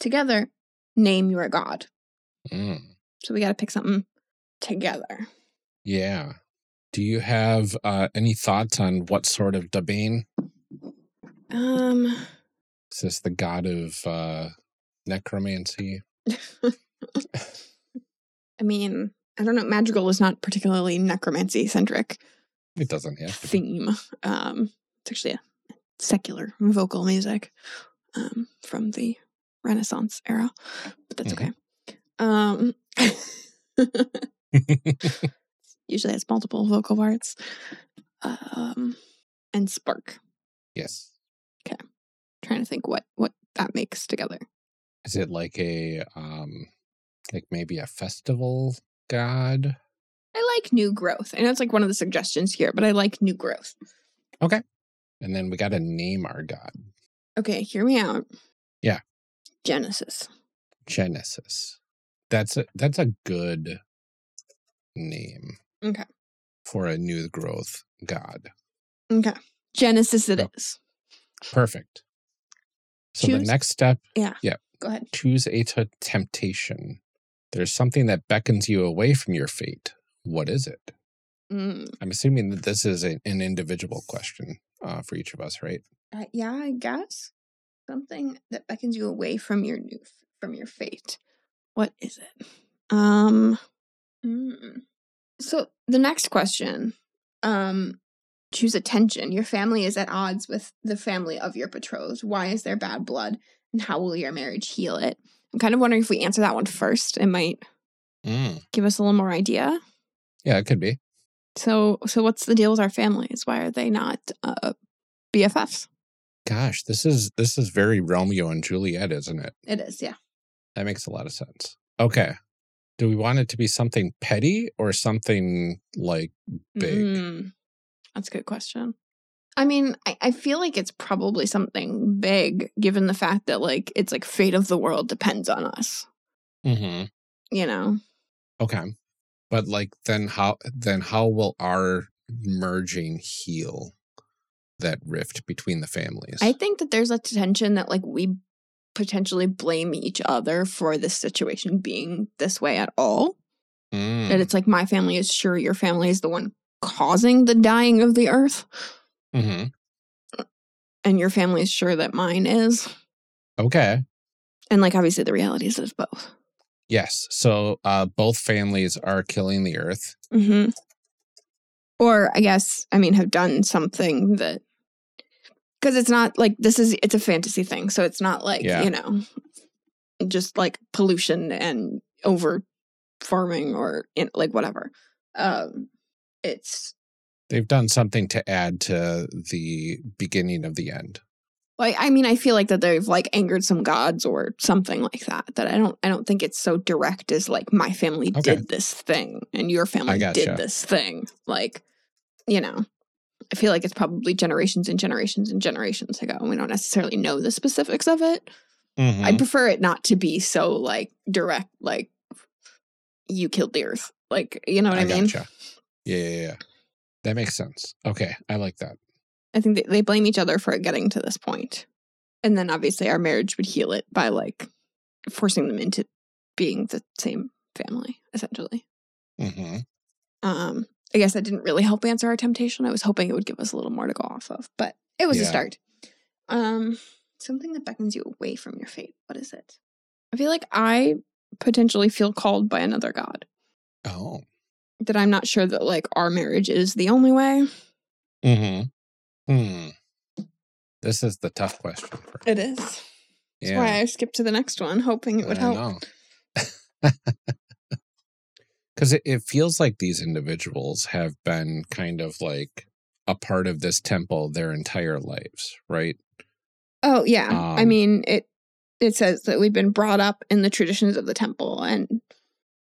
Together, name your god. Mm. So we got to pick something together. Yeah. Do you have uh, any thoughts on what sort of Dabane? Um, Is this the god of uh, necromancy? I mean, I don't know. Madrigal is not particularly necromancy centric It doesn't have theme. Um, it's actually a secular vocal music um, from the Renaissance era, but that's Mhm. okay. Um, usually has multiple vocal parts. Um, and spark. yes. Okay. Trying to think what what that makes together. Is it like a um like maybe a festival god? I like new growth. I know it's like one of the suggestions here, but I like new growth. And then we got to name our god. Okay, hear me out. Yeah. Genesis. Genesis. That's a that's a good name Okay. for a new growth god. Okay. Genesis it is. Oh. Perfect. So the next step, Yeah. Yeah. Go ahead. choose a t- temptation. There's something that beckons you away from your fate. What is it? Mm, I'm assuming that this is a, an individual question uh, for each of us, right? uh, yeah, I guess something that beckons you away from your new from your fate. What is it? Um. mm. So the next question, um, choose attention. Your family is at odds with the family of your betrothed. Why is there bad blood, and how will your marriage heal it? I'm kind of wondering if we answer that one first. It might Mm. give us a little more idea. Yeah, it could be. So, so what's the deal with our families? Why are they not uh, BFFs? Gosh, this is this is very Romeo and Juliet, isn't it? It is, yeah. That makes a lot of sense. Okay. Do we want it to be something petty or something like big? Mm, that's a good question. I mean, I, I feel like it's probably something big, given the fact that like it's like fate of the world depends on us. Mm-hmm. You know, Okay. But like then how then how will our merging heal that rift between the families? I think that there's a tension that like we potentially blame each other for this situation being this way at all. Mm, That it's like my family is sure your family is the one causing the dying of the earth, mhm. and your family is sure that mine is. Okay. And like obviously the reality is it's both. Yes. So uh both families are killing the earth. hmm Or I guess I mean have done something that because it's not like this is it's a fantasy thing, so it's not like Yeah. you know just like pollution and over farming or in, like whatever. Um, it's They've done something to add to the beginning of the end. Like I mean I feel like that they've like angered some gods or something like that. That I don't I don't think it's so direct as like my family Okay. did this thing and your family did this thing. Like you know, I feel like it's probably generations and generations and generations ago. And we don't necessarily know the specifics of it. Mhm. I prefer it not to be so like direct, like you killed the earth. Like, you know what I, I mean? Yeah, yeah, yeah. That makes sense. Okay, I like that. I think they, they blame each other for getting to this point. And then obviously our marriage would heal it by like forcing them into being the same family, essentially. hmm Um, I guess that didn't really help answer our temptation. I was hoping it would give us a little more to go off of, but it was a start. Um, something that beckons you away from your fate. What is it? I feel like I potentially feel called by another god. Oh. That I'm not sure that like our marriage is the only way. hmm Hmm. This is the tough question. For It is. That's yeah. why I skipped to the next one, hoping it would I help. Because it, it feels like these individuals have been kind of like a part of this temple their entire lives, right? Oh yeah. I Um, mean it it says that we've been brought up in the traditions of the temple and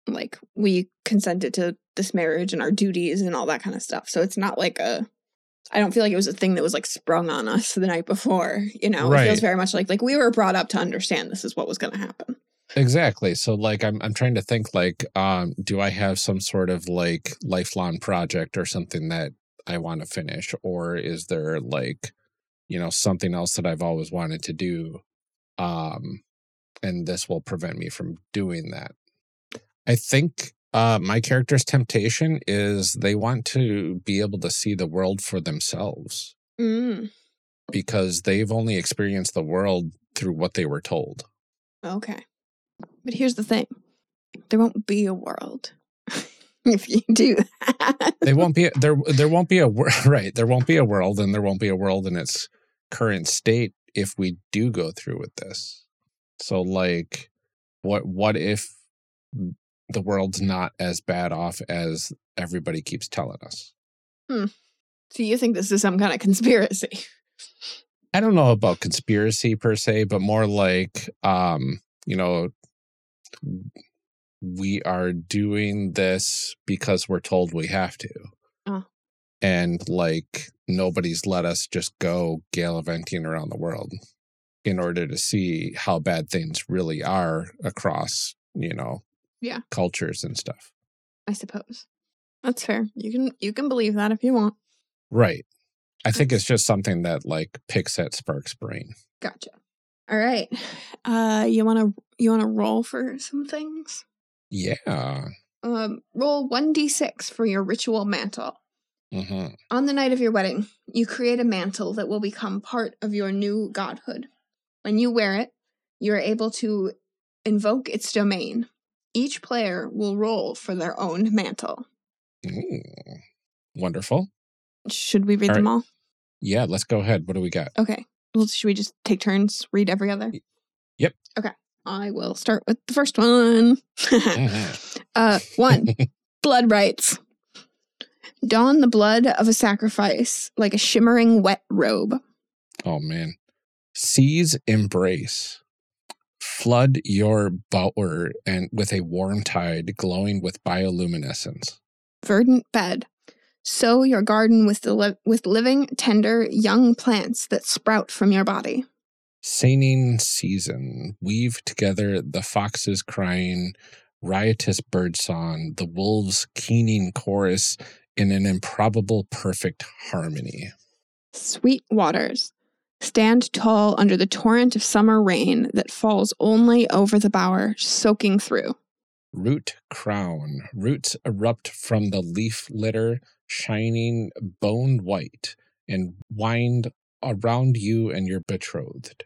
like we consented to this marriage and our duties and all that kind of stuff. So it's not like a I don't feel like it was a thing that was like sprung on us the night before. You know, it feels very much like like we were brought up to understand this is what was gonna happen. Exactly. So like I'm I'm trying to think like um do I have some sort of like lifelong project or something that I want to finish or is there like you know something else that I've always wanted to do um and this will prevent me from doing that. I think uh, my character's temptation is they want to be able to see the world for themselves Mm, because they've only experienced the world through what they were told. okay. But here's the thing there won't be a world if you do that. They won't be there. There won't be a right. There won't be a world, and there won't be a world in its current state if we do go through with this. So, like, what what if the world's not as bad off as everybody keeps telling us? So you think this is some kind of conspiracy? I don't know about conspiracy per se, but more like, um, you know, we are doing this because we're told we have to. Oh. And like nobody's let us just go gallivanting around the world in order to see how bad things really are across, you know, Yeah. cultures and stuff. I suppose. That's fair. You can you can believe that if you want. Right. I think it's just something that like picks at Spark's brain. Gotcha. All right. Uh you wanna you wanna roll for some things? Yeah. Um roll one D six for your ritual mantle. hmm On the night of your wedding, you create a mantle that will become part of your new godhood. When you wear it, you are able to invoke its domain. Each player will roll for their own mantle. Ooh. Wonderful. Should we read All them all? Yeah, let's go ahead. What do we got? Okay. Well, should we just take turns, read every other? Yep. Okay. I will start with the first one. Mhm. uh, one, blood rites. Don the blood of a sacrifice like a shimmering wet robe. Oh man. Seize embrace. Flood your bower and with a warm tide glowing with bioluminescence. verdant bed. Sow your garden with the li- with living, tender, young plants that sprout from your body. Singing season. Weave together the foxes crying, riotous birdsong, the wolves' keening chorus in an improbable perfect harmony. Sweet waters. Stand tall under the torrent of summer rain that falls only over the bower, soaking through. Root crown. Roots erupt from the leaf litter, shining bone white, and wind around you and your betrothed.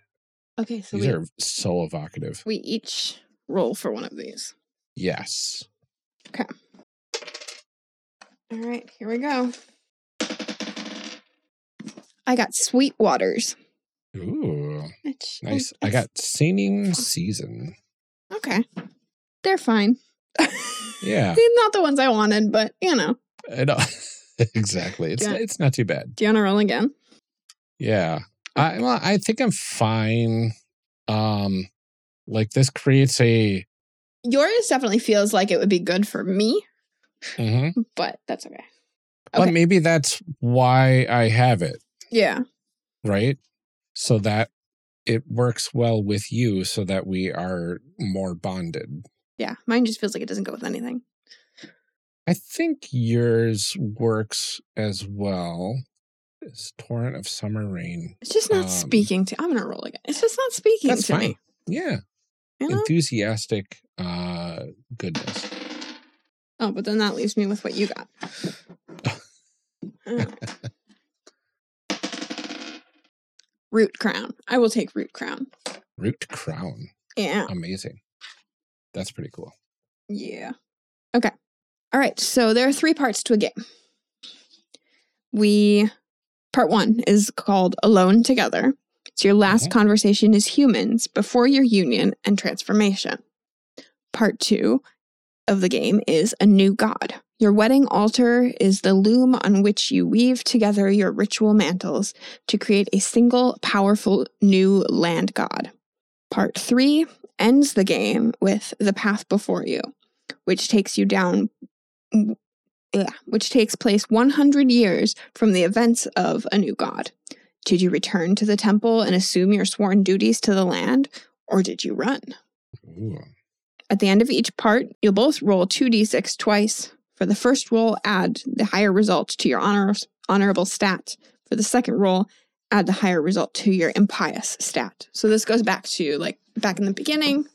Okay, so These we, are so evocative. we each roll for one of these. Yes. Okay. All right, here we go. I got sweet waters. Ooh, Which nice. is- I got singing season. okay. They're fine. Yeah, not the ones I wanted, but you know. I know. exactly. It's Yeah. it's not too bad. Do you want to roll again? Yeah. I well, I think I'm fine. Um, like this creates a. Yours definitely feels like it would be good for me, mhm. but that's okay. But maybe that's why I have it. Yeah. right? So that it works well with you so that we are more bonded. Yeah. Mine just feels like it doesn't go with anything. I think yours works as well. This torrent of summer rain. It's just not Um, speaking to I'm gonna roll again. It's just not speaking That's to fine. me. Yeah. You know? Enthusiastic uh goodness. Oh, but then that leaves me with what you got. Uh. Root crown. I will take root crown. Root crown. Yeah. Amazing. That's pretty cool. Yeah. Okay. All right. So there are three parts to a game. We, part one is called Alone Together. It's your last Mhm. conversation as humans before your union and transformation. Part two of the game is A New God. Your wedding altar is the loom on which you weave together your ritual mantles to create a single, powerful new land god. Part three ends the game with The Path Before You, which takes you down, which takes place 100 years from the events of A New God. Did you return to the temple and assume your sworn duties to the land, or did you run? Ooh. At the end of each part, you'll both roll 2d6 twice. For the first roll, add the higher result to your honor, honorable stat. For the second roll, add the higher result to your impious stat. So this goes back to like back in the beginning.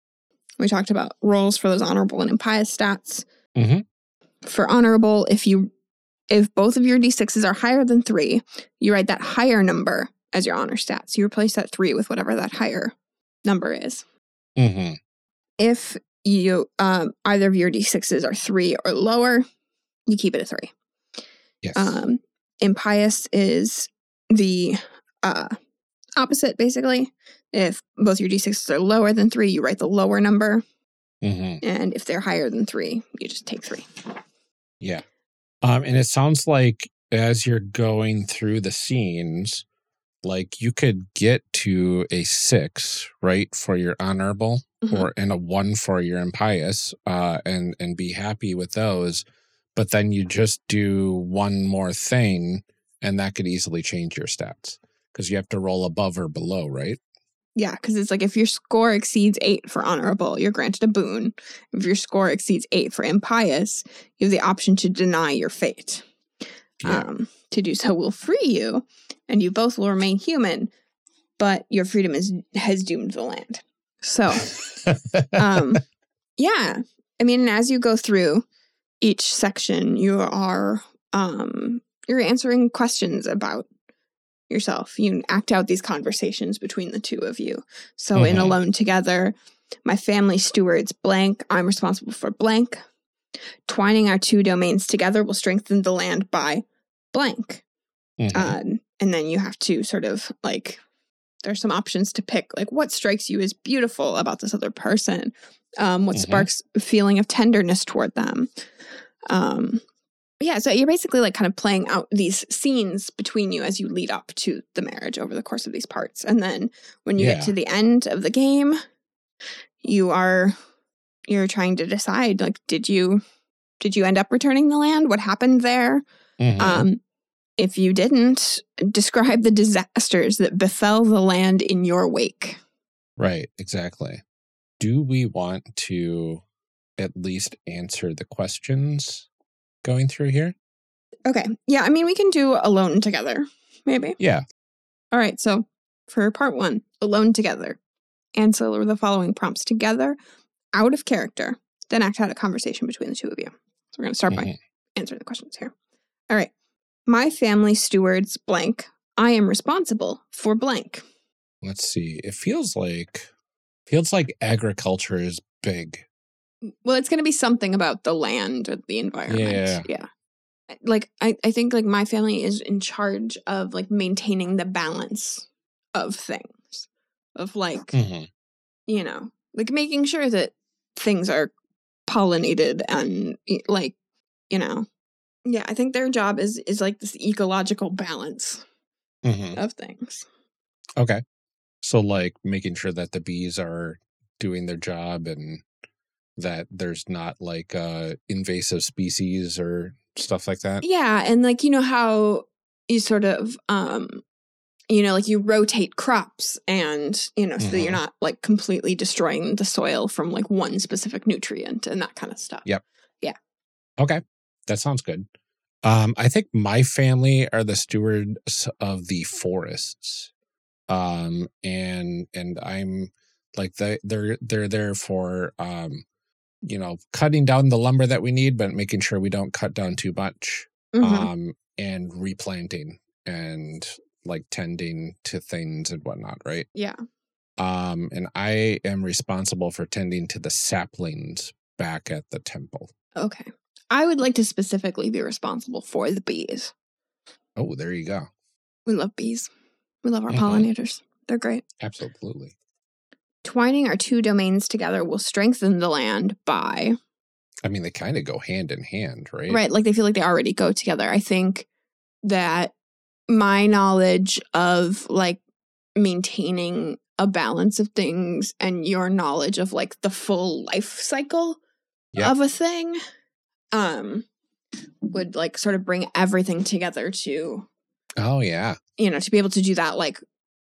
We talked about rolls for those honorable and impious stats. Mhm. For honorable, if you if both of your d6s are higher than three, you write that higher number as your honor stat. So you replace that three with whatever that higher number is. hmm If you um, either of your d6s are three or lower, you keep it a three. Yes. Um, impious is the uh, opposite, basically. If both your d6s are lower than three, you write the lower number. hmm And if they're higher than three, you just take three. Yeah. Um, and it sounds like as you're going through the scenes, like you could get to a six, right, for your honorable, Mhm. or and a one for your impious, uh, and and be happy with those. But then you just do one more thing, and that could easily change your stats because you have to roll above or below, right? Yeah, because it's like if your score exceeds eight for honorable, you're granted a boon. If your score exceeds eight for impious, you have the option to deny your fate. Yeah. Um, to do so will free you, and you both will remain human, but your freedom is has doomed the land. So, um, yeah, I mean, as you go through each section, you are um, you're answering questions about yourself. You act out these conversations between the two of you. So in Mhm. Alone Together, my family stewards blank. I'm responsible for blank. Twining our two domains together will strengthen the land by blank. Mhm. Um, and then you have to sort of like, there's some options to pick, like what strikes you as beautiful about this other person, um, what Mhm. sparks a feeling of tenderness toward them. Um, yeah, so you're basically like kind of playing out these scenes between you as you lead up to the marriage over the course of these parts. And then when you Yeah. get to the end of the game, you are you're trying to decide like did you did you end up returning the land? What happened there? Mhm. Um, if you didn't, describe the disasters that befell the land in your wake. Right, exactly. Do we want to at least answer the questions going through here? Okay. Yeah, I mean, we can do alone together, maybe. Yeah. All right. So for part one, alone together, answer the following prompts together, out of character, then act out a conversation between the two of you. So we're going to start by Mhm. answering the questions here. All right. My family stewards blank. I am responsible for blank. Let's see. It feels like feels like agriculture is big. Well, it's going to be something about the land or the environment. Yeah. Yeah. Like I, I think like my family is in charge of like maintaining the balance of things. Of like, Mhm. you know, like making sure that things are pollinated and like, you know. Yeah, I think their job is is like this ecological balance Mhm. of things. Okay. So like making sure that the bees are doing their job and that there's not like uh invasive species or stuff like that. Yeah, and like you know how you sort of um you know like you rotate crops and you know so that you're Mhm. not like completely destroying the soil from like one specific nutrient and that kind of stuff. Yep. Yeah. Okay. That sounds good. Um, I think my family are the stewards of the forests. Um, and and I'm like they they're they're there for um, you know, cutting down the lumber that we need, but making sure we don't cut down too much. Mhm. Um, and replanting and like tending to things and whatnot, right? yeah. Um, and I am responsible for tending to the saplings back at the temple. Okay. I would like to specifically be responsible for the bees. Oh, there you go. We love bees. We love our Mhm. pollinators. They're great. Absolutely. Twining our two domains together will strengthen the land by I mean, they kind of go hand in hand, right? right like they feel like they already go together i think that my knowledge of like maintaining a balance of things and your knowledge of like the full life cycle Yeah. of a thing um would like sort of bring everything together to Oh, yeah. you know to be able to do that like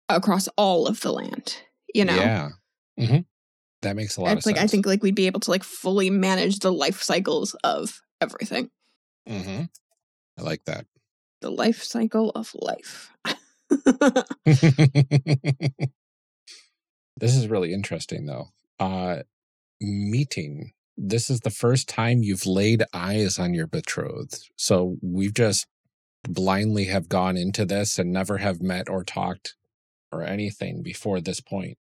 across all of the land you know Yeah. hmm That makes a lot it's of like sense. i think like we'd be able to like fully manage the life cycles of everything hmm I like that. the life cycle of life this is really interesting though. Uh meeting. This is the first time you've laid eyes on your betrothed. So we've just blindly have gone into this and never have met or talked or anything before this point.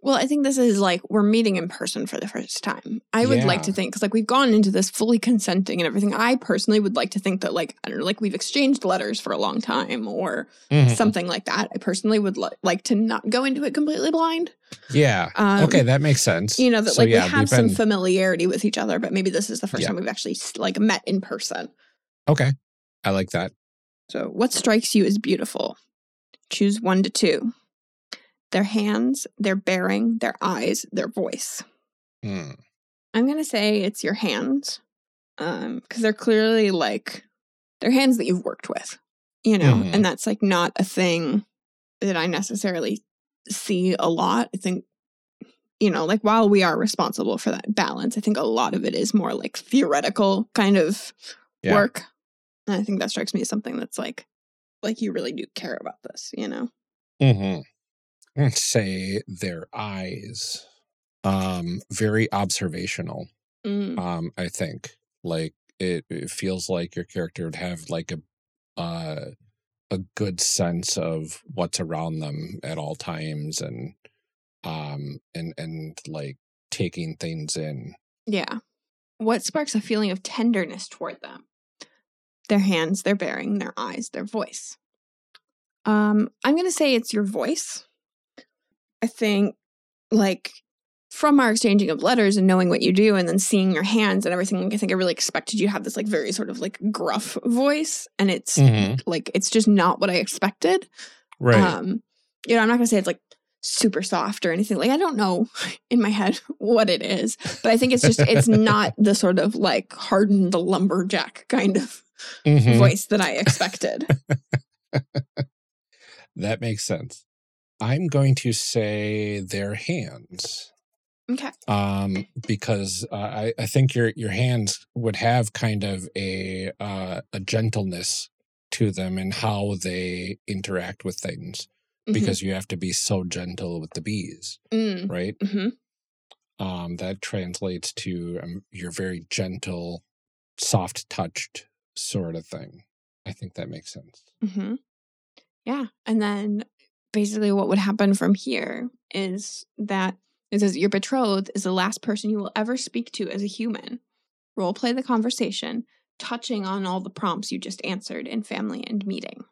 Well, I think this is like we're meeting in person for the first time. I would like to think because like we've gone into this fully consenting and everything. I personally would like to think that like I don't know, like we've exchanged letters for a long time or Mhm. something like that. I personally would li- like to not go into it completely blind. Yeah. Um, okay, that makes sense. You know that So, like yeah, we have some been- familiarity with each other, but maybe this is the first Yeah. time we've actually like met in person. Okay. I like that. So, what strikes you as beautiful? Choose one to two. Their hands, their bearing, their eyes, their voice. Hmm. I'm gonna say it's your hands, um, because they're clearly like they're hands that you've worked with, you know, Mhm. and that's like not a thing that I necessarily see a lot. I think, you know, like while we are responsible for that balance, I think a lot of it is more like theoretical kind of Yeah. work. And I think that strikes me as something that's like, like you really do care about this, you know? Mm-hmm. Say their eyes. Um, very observational. Mm, Um, I think like it, it feels like your character would have like a uh a good sense of what's around them at all times and um and and like taking things in. yeah. What sparks a feeling of tenderness toward them? Their hands, their bearing, their eyes, their voice. Um, I'm gonna say it's your voice. I think, like, from our exchanging of letters and knowing what you do, and then seeing your hands and everything, like I think I really expected you to have this like very sort of like gruff voice, and it's Mhm. like it's just not what I expected. Right. Um, you know, I'm not gonna say it's like super soft or anything. Like I don't know in my head what it is, but I think it's just it's not the sort of like hardened the lumberjack kind of Mhm. voice that I expected. That makes sense. I'm going to say their hands. okay. um because uh, I, I think your your hands would have kind of a uh, a gentleness to them and how they interact with things Mhm. because you have to be so gentle with the bees Mm, right mhm. um that translates to um, your very gentle soft touched sort of thing i think that makes sense hmm Yeah. And then basically what would happen from here is that it says your betrothed is the last person you will ever speak to as a human. Role play the conversation, touching on all the prompts you just answered in family and meeting.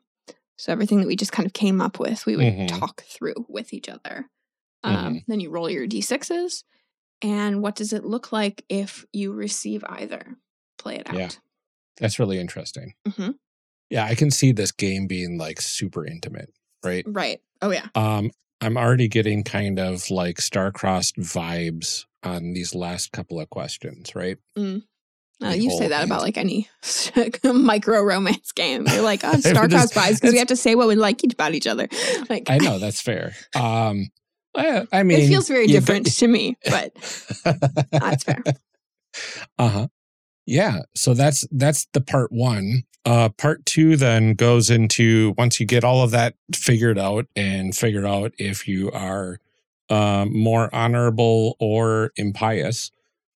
So everything that we just kind of came up with, we would Mhm. talk through with each other. Um, Then you roll your d6s. And what does it look like if you receive either? Play it out. Yeah. that's really interesting hmm yeah i can see this game being like super intimate right Right. Oh, yeah. Um, I'm already getting kind of like star-crossed vibes on these last couple of questions, right? Uh, you say that about like any micro romance game. You're like, oh, star-crossed vibes because we have to say what we like about each other. Like, I know that's fair. Um, I, I mean, it feels very different to me, but that's fair. uh huh. Yeah. So that's that's the part one. Uh, part two then goes into once you get all of that figured out and figured out if you are um, more honorable or impious,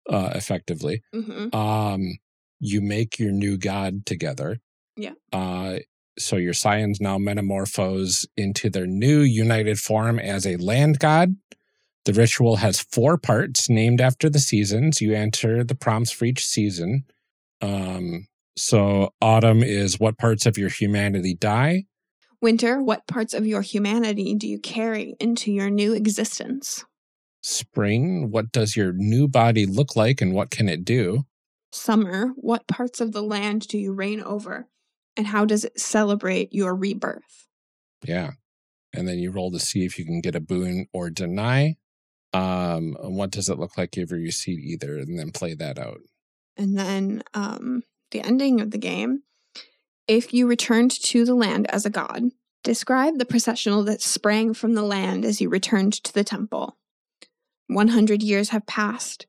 uh, effectively. hmm um you make your new god together Yeah. uh so your scions now metamorphose into their new united form as a land god the ritual has four parts named after the seasons you enter the prompts for each season um so autumn is what parts of your humanity die Winter, what parts of your humanity do you carry into your new existence? spring what does your new body look like and what can it do Summer, what parts of the land do you reign over? And how does it celebrate your rebirth? Yeah. And then you roll to see if you can get a boon or deny. Um, what does it look like if you receive either? And then play that out. And then um, the ending of the game if you returned to the land as a god, describe the processional that sprang from the land as you returned to the temple. 100 years have passed.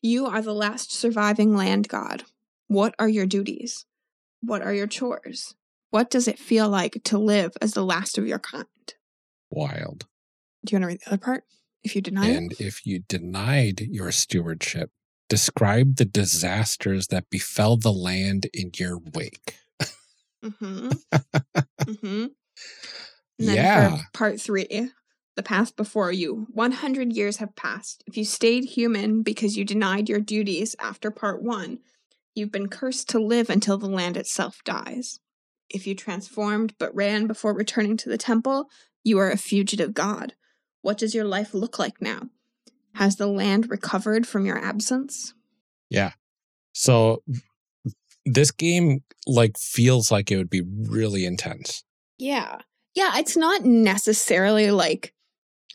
You are the last surviving land god. What are your duties? What are your chores? What does it feel like to live as the last of your kind? Wild. Do you want to read the other part? If you deny and it? if you denied your stewardship, describe the disasters that befell the land in your wake. Mm-hmm. mm-hmm. And Yeah. part three, the path before you. 100 years have passed. If you stayed human because you denied your duties after part one, you've been cursed to live until the land itself dies. If you transformed but ran before returning to the temple, you are a fugitive god. What does your life look like now? Has the land recovered from your absence? Yeah. So this game like feels like it would be really intense. Yeah. Yeah, it's not necessarily like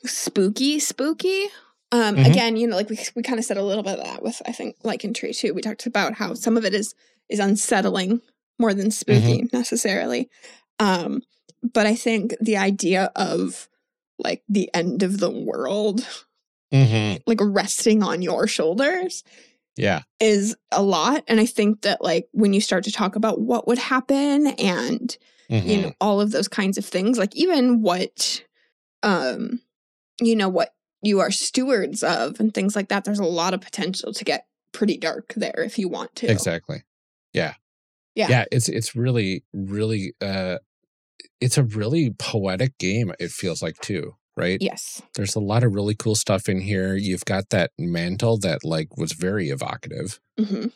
spooky, spooky. Um Mhm. again, you know, like we we kind of said a little bit of that with I think like Lycantree 2. We talked about how some of it is is unsettling more than spooky necessarily. Um but I think the idea of like the end of the world Mm-hmm. like resting on your shoulders Yeah. is a lot and I think that like when you start to talk about what would happen and you Mhm. know all of those kinds of things like even what um you know what you are stewards of and things like that there's a lot of potential to get pretty dark there if you want to Exactly. Yeah. Yeah. Yeah. It's it's really, really uh it's a really poetic game, it feels like too, right? yes There's a lot of really cool stuff in here. You've got that mantle that like was very evocative. hmm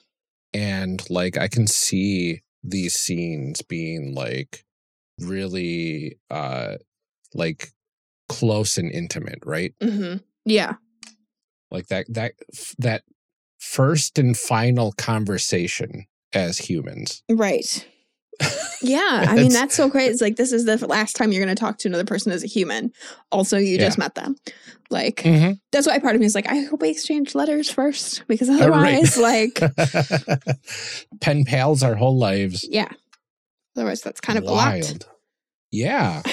And like I can see these scenes being like really uh like close and intimate, right? Mm-hmm. yeah Like that that that first and final conversation as humans. right yeah i mean that's so great it's like this is the last time you're going to talk to another person as a human also you just met them like Mhm. that's why part of me is like i hope we exchange letters first because Oh, right. otherwise like pen pals our whole lives. yeah otherwise that's kind of a wild. Yeah.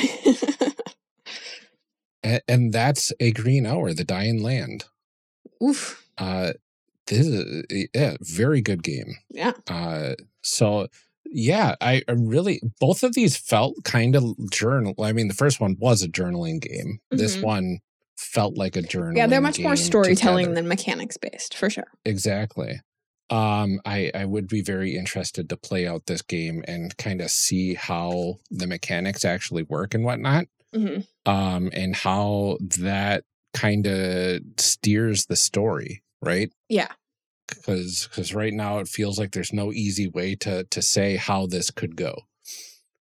And, and that's a green hour, the dying land. oof Uh this is yeah, very good game. yeah Uh so yeah, I really both of these felt kind of journal. I mean, the first one was a journaling game. This Mhm. one felt like a journal. Yeah, they're much more storytelling than mechanics based, for sure. exactly. Um, I I would be very interested to play out this game and kind of see how the mechanics actually work and whatnot. hmm Um, and how that kind of steers the story, right? Yeah. Because because right now it feels like there's no easy way to to say how this could go.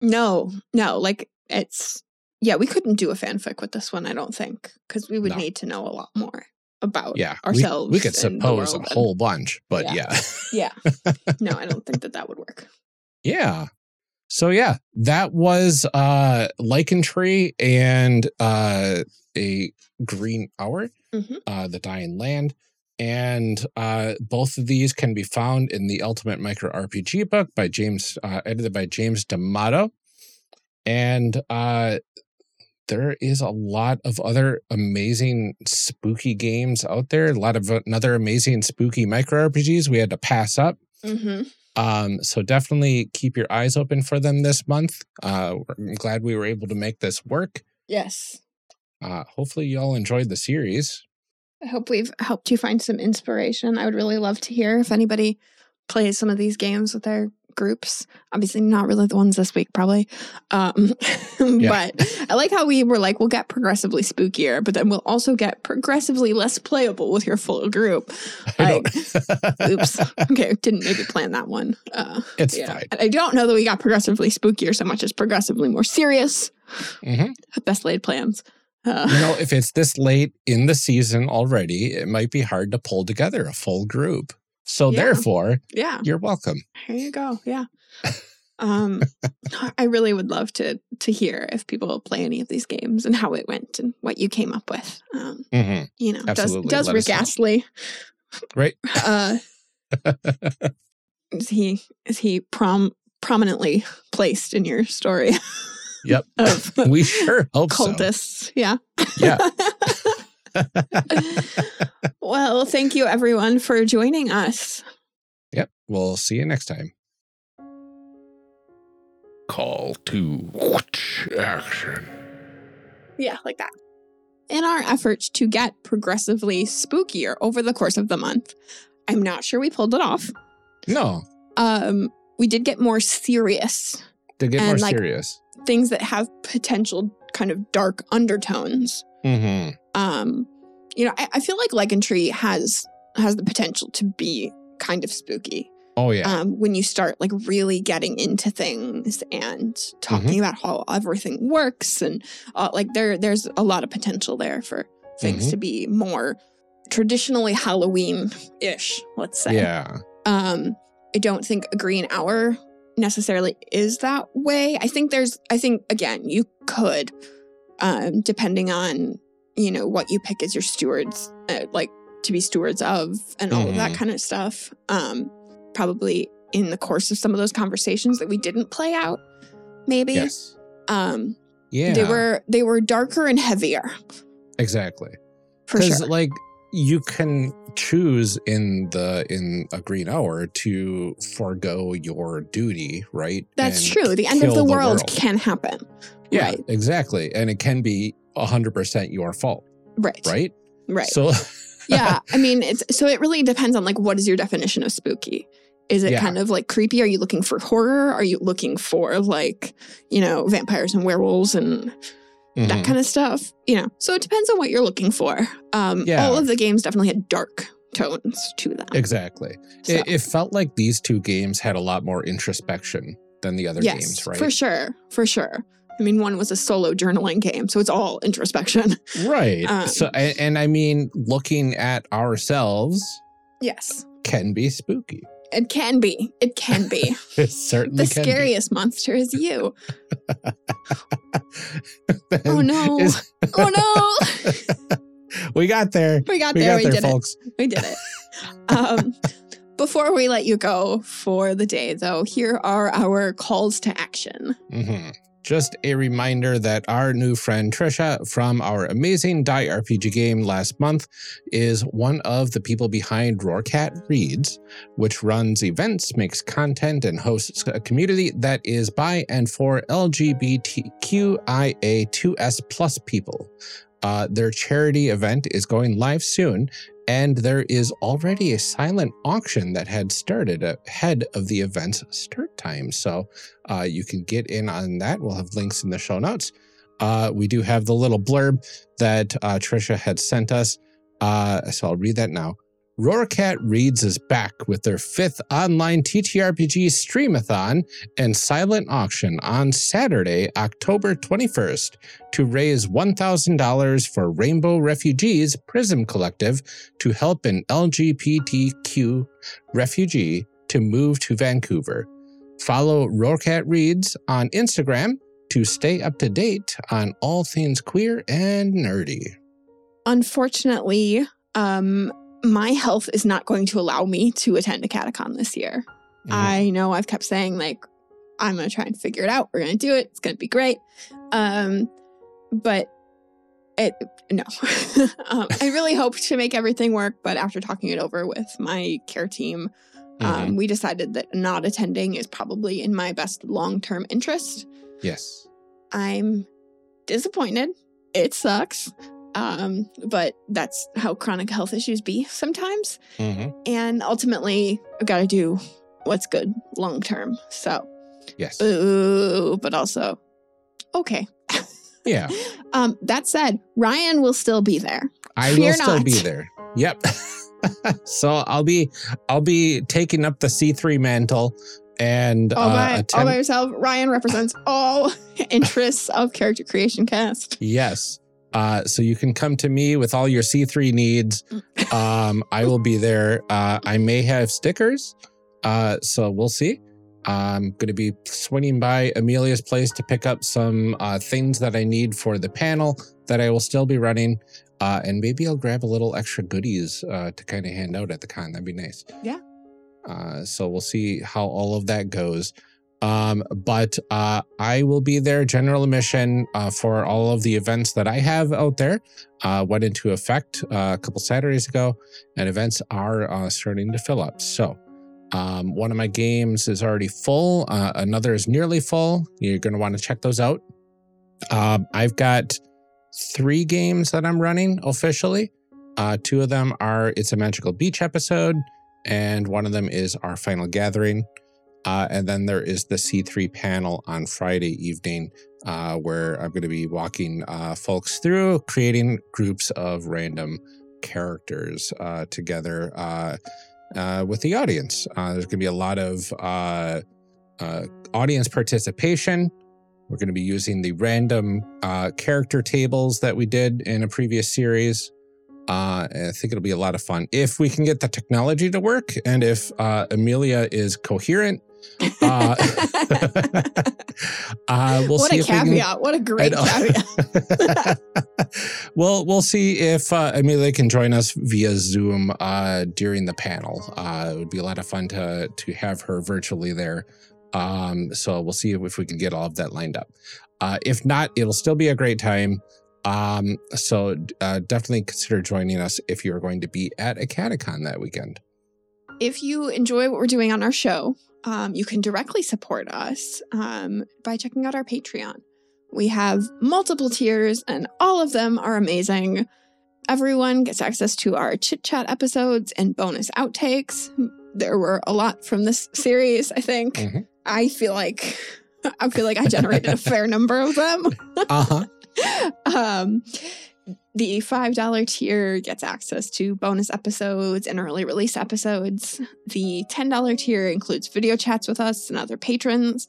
No, no, like it's yeah, we couldn't do a fanfic with this one, I don't think, because we would No. need to know a lot more about Yeah, ourselves. We, could suppose a and- whole bunch, but Yeah. yeah. Yeah. no, I don't think that that would work. Yeah. So yeah, that was uh Lycantree and uh a Green Hour, Mhm. uh The Dying Land. And uh both of these can be found in the Ultimate Micro RPG book by James uh edited by James D'Amato. And uh there is a lot of other amazing spooky games out there. A lot of another amazing spooky micro RPGs we had to pass up. hmm Um, so definitely keep your eyes open for them this month. Uh, I'm glad we were able to make this work. Yes. Uh, hopefully you all enjoyed the series. I hope we've helped you find some inspiration. I would really love to hear if anybody plays some of these games with their groups. Obviously, not really the ones this week, probably. Um, Yeah. But I like how we were like, we'll get progressively spookier, but then we'll also get progressively less playable with your full group. Like, oops. Okay, didn't maybe plan that one. Uh, it's yeah. fine. And I don't know that we got progressively spookier so much as progressively more serious. Mhm. Best laid plans. You know, if it's this late in the season already, it might be hard to pull together a full group. So Yeah. therefore, yeah. you're welcome. Here you go. Yeah. Um, I really would love to to hear if people play any of these games and how it went and what you came up with. Um, hmm you know, Absolutely. does does Let Rick. Astley Right. uh, is he is he prom prominently placed in your story Yep. of we sure hope so. cultists? Yeah. Yeah. well, thank you everyone for joining us. Yep. We'll see you next time. call to action. Yeah, like that. In our efforts to get progressively spookier over the course of the month, I'm not sure we pulled it off. No, Um, we did get more serious to get more And, like, serious. things that have potential kind of dark undertones. Mm-hmm. Um, you know, I, I feel like Lycantree has has the potential to be kind of spooky. Oh yeah. um, when you start like really getting into things and talking Mm-hmm. about how everything works and uh, like there there's a lot of potential there for things Mhm. to be more traditionally halloween ish let's say yeah. um i don't think a green hour necessarily is that way i think there's i think again you could um depending on you know what you pick as your stewards uh, like to be stewards of and all of that Mhm. kind of stuff um probably in the course of some of those conversations that we didn't play out maybe Yes. um Yeah. they were they were darker and heavier exactly. for Because sure like you can choose in the in a green hour to forego your duty, right? that's And true. The end of kill the world, can happen. Yeah, right. exactly. And it can be hundred percent your fault, right. Right? right. So yeah i mean it's so it really depends on like what is your definition of spooky? Is it Yeah. kind of like creepy? Are you looking for horror? Are you looking for like you know vampires and werewolves and that Mhm. kind of stuff you know so it depends on what you're looking for um Yeah. all of the games definitely had dark tones to them exactly. So, It, it felt like these two games had a lot more introspection than the other yes games, right? for sure for sure i mean one was a solo journaling game so it's all introspection Right. Um, so, and, and I mean, looking at ourselves yes can be spooky. It can be it can be It certainly the can be. scariest monster is you oh no is- oh no we got there. we got We there got we there, did it folks. We did it. um, before we let you go for the day, though, here are our calls to action. hmm Just a reminder that our new friend Trisha from our amazing Die RPG game last month is one of the people behind Roarcat Reads, which runs events, makes content, and hosts a community that is by and for LGBTQIA2S plus people. Uh, their charity event is going live soon, and there is already a silent auction that had started ahead of the event's start time. So uh, you can get in on that. We'll have links in the show notes. Uh, we do have the little blurb that uh, Trisha had sent us. Uh, so I'll read that now. Roarcat Reads is back with their fifth online TTRPG streamathon and silent auction on Saturday, October 21st to raise $1,000 for Rainbow Refugees Prism Collective to help an LGBTQ refugee to move to Vancouver. Follow Roarcat Reads on Instagram to stay up to date on all things queer and nerdy. Unfortunately, um, my health is not going to allow me to attend AcadeCon this year. Mm. I know I've kept saying, like, I'm going to try and figure it out. We're going to do it. It's going to be great. Um, but it, no. um, I really hope to make everything work. But after talking it over with my care team, um, we decided that not attending is probably in my best long term interest. yes. I'm disappointed. It sucks. Um, but that's how chronic health issues be sometimes. hmm And ultimately, I've got to do what's good long term. So, Yes. ooh, but also, okay. yeah. Um, that said, Ryan will still be there. I Fear will still not. be there. Yep. so I'll be I'll be taking up the C3 mantle and All, uh, by, all by yourself. Ryan represents all interests of character creation cast. Yes. Uh, so you can come to me with all your C3 needs. Um, I will be there. Uh, I may have stickers. Uh, so we'll see. I'm going to be swinging by Amelia's place to pick up some uh, things that I need for the panel that I will still be running. Uh, and maybe I'll grab a little extra goodies uh, to kind of hand out at the con. That'd be nice. Yeah. Uh, so we'll see how all of that goes. Um, but uh, I will be there, general admission, uh, for all of the events that I have out there. Uh, went into effect uh, a couple Saturdays ago, and events are uh, starting to fill up. So Um, one of my games is already full. Uh, another is nearly full. You're going to want to check those out. Um, I've got three games that I'm running officially. Uh, two of them are It's a Magical Bee-ch episode, and one of them is our final gathering. Uh, and then there is the C3 panel on Friday evening, uh, where I'm going to be walking uh, folks through creating groups of random characters uh, together uh, uh, with the audience. there's going to be a lot of audience participation. We're going to be using the random character tables that we did in a previous series. Uh, I think it'll be a lot of fun if we can get the technology to work and if uh, Amelia is coherent uh, uh, we'll what see a caveat! Can, what a great caveat! well, we'll see if uh, Amelia can join us via Zoom uh, during the panel. Uh, it would be a lot of fun to to have her virtually there. Um, so we'll see if we can get all of that lined up. Uh, if not, it'll still be a great time. Um, so uh, definitely consider joining us if you're going to be at AcadeCon that weekend. If you enjoy what we're doing on our show, um, you can directly support us um, by checking out our Patreon. We have multiple tiers, and all of them are amazing. Everyone gets access to our chit chat episodes and bonus outtakes. There were a lot from this series, I think. Mm-hmm. I feel like I feel like I generated a fair number of them. uh-huh. um, the $5 tier gets access to bonus episodes and early release episodes. The $10 tier includes video chats with us and other patrons,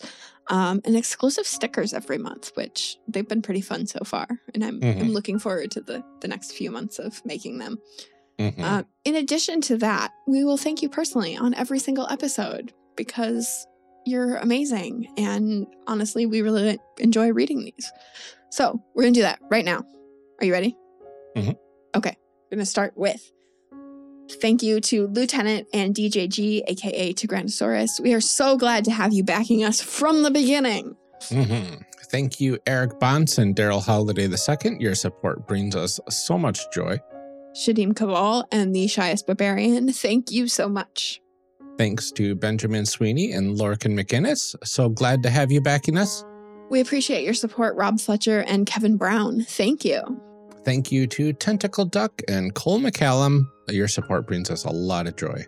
um, and exclusive stickers every month, which they've been pretty fun so far. And I'm, mm-hmm. I'm looking forward to the, the next few months of making them. Mm-hmm. Uh, in addition to that, we will thank you personally on every single episode because you're amazing. And honestly, we really enjoy reading these. So we're going to do that right now. Are you ready? Mm-hmm. Okay, we're going to start with thank you to Lieutenant and DJG, aka Tyrannosaurus. We are so glad to have you backing us from the beginning. Mm-hmm. Thank you, Eric Bonts and Daryl Holiday II. Your support brings us so much joy. Shadim Kaval and the Shyest Barbarian, thank you so much. Thanks to Benjamin Sweeney and Lorcan McInnes. So glad to have you backing us. We appreciate your support, Rob Fletcher and Kevin Brown. Thank you. Thank you to Tentacle Duck and Cole McCallum. Your support brings us a lot of joy.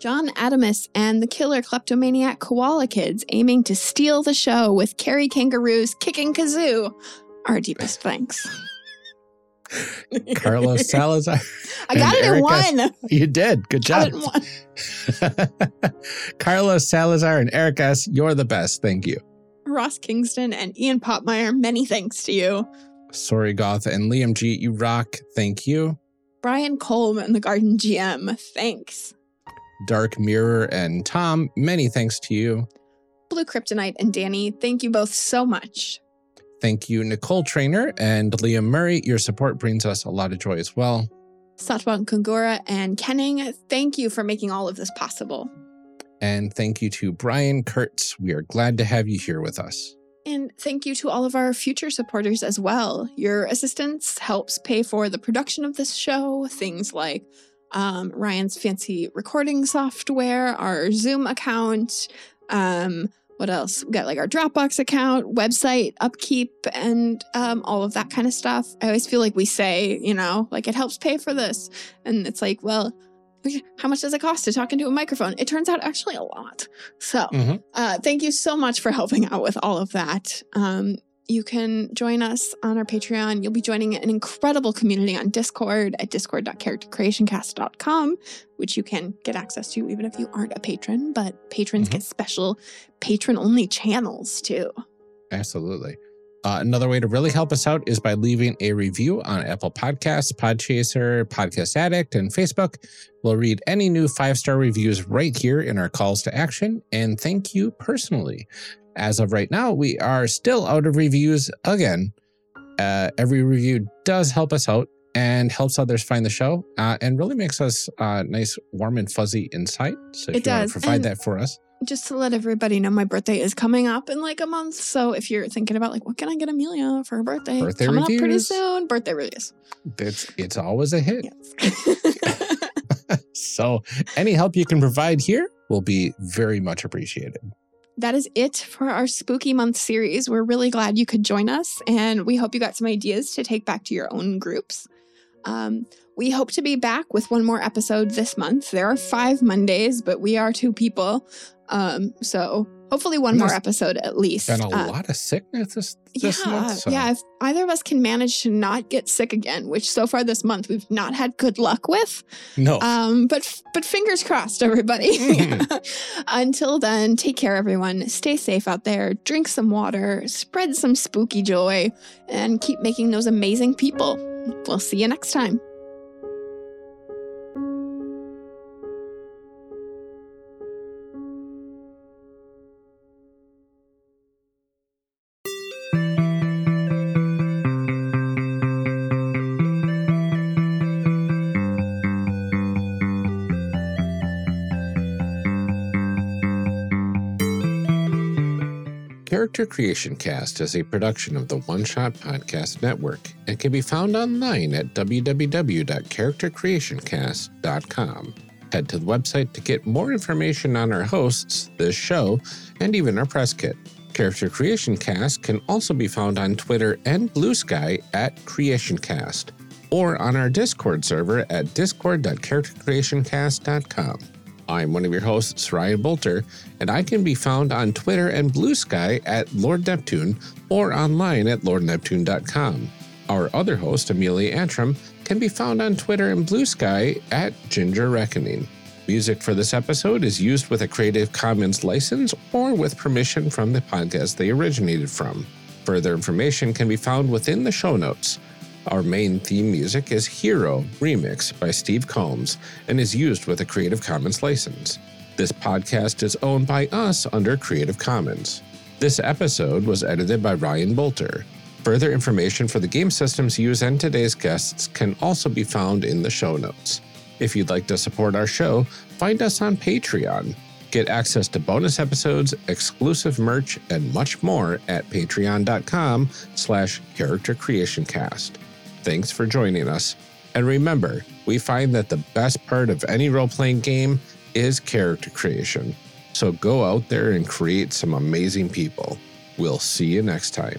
John Adamus and the killer kleptomaniac Koala Kids aiming to steal the show with Carrie Kangaroos kicking kazoo. Our deepest thanks. Carlos Salazar. I got it Erica. in one. You did. Good job. Carlos Salazar and Eric S., you're the best. Thank you. Ross Kingston and Ian Popmeyer, many thanks to you. Sorry, Goth and Liam G. You rock. Thank you. Brian Colm and the Garden GM. Thanks. Dark Mirror and Tom. Many thanks to you. Blue Kryptonite and Danny. Thank you both so much. Thank you, Nicole Trainer and Liam Murray. Your support brings us a lot of joy as well. Satwan Kungura and Kenning, thank you for making all of this possible. And thank you to Brian Kurtz. We are glad to have you here with us. And thank you to all of our future supporters as well. Your assistance helps pay for the production of this show, things like um, Ryan's fancy recording software, our Zoom account, um, what else? We got like our Dropbox account, website upkeep, and um, all of that kind of stuff. I always feel like we say, you know, like it helps pay for this. And it's like, well, how much does it cost to talk into a microphone? It turns out actually a lot. So, mm-hmm. uh, thank you so much for helping out with all of that. Um, you can join us on our Patreon. You'll be joining an incredible community on Discord at discord.charactercreationcast.com, which you can get access to even if you aren't a patron. But patrons mm-hmm. get special patron only channels too. Absolutely. Uh, another way to really help us out is by leaving a review on Apple Podcasts, Podchaser, Podcast Addict, and Facebook. We'll read any new five star reviews right here in our calls to action. And thank you personally. As of right now, we are still out of reviews again. Uh, every review does help us out and helps others find the show uh, and really makes us uh, nice, warm, and fuzzy inside. So if it you does. want to provide and that for us just to let everybody know, my birthday is coming up in like a month. So if you're thinking about like, what can I get Amelia for her birthday? Birthday coming reviews. up pretty soon. Birthday reviews. It's it's always a hit. Yes. so any help you can provide here will be very much appreciated. That is it for our spooky month series. We're really glad you could join us, and we hope you got some ideas to take back to your own groups. Um, we hope to be back with one more episode this month. There are five Mondays, but we are two people. Um, so hopefully one more episode at least. Been a uh, lot of sickness this, this yeah, month. So. Yeah, if either of us can manage to not get sick again, which so far this month we've not had good luck with. No. Um, but but fingers crossed, everybody. Mm-hmm. Until then, take care, everyone. Stay safe out there. Drink some water. Spread some spooky joy, and keep making those amazing people. We'll see you next time. Character Creation Cast is a production of the One Shot Podcast Network and can be found online at www.charactercreationcast.com. Head to the website to get more information on our hosts, this show, and even our press kit. Character Creation Cast can also be found on Twitter and Blue Sky at CreationCast, or on our Discord server at discord.charactercreationcast.com. I'm one of your hosts, Ryan Boelter, and I can be found on Twitter and Blue Sky at Lord Neptune or online at lordneptune.com. Our other host, Amelia Antrim, can be found on Twitter and Blue Sky at Ginger Reckoning. Music for this episode is used with a Creative Commons license or with permission from the podcast they originated from. Further information can be found within the show notes. Our main theme music is Hero Remix by Steve Combs and is used with a Creative Commons license. This podcast is owned by us under Creative Commons. This episode was edited by Ryan Boelter. Further information for the game systems used and today's guests can also be found in the show notes. If you'd like to support our show, find us on Patreon. Get access to bonus episodes, exclusive merch, and much more at patreon.com slash charactercreationcast. Thanks for joining us. And remember, we find that the best part of any role playing game is character creation. So go out there and create some amazing people. We'll see you next time.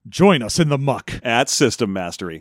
join us in the muck at System Mastery.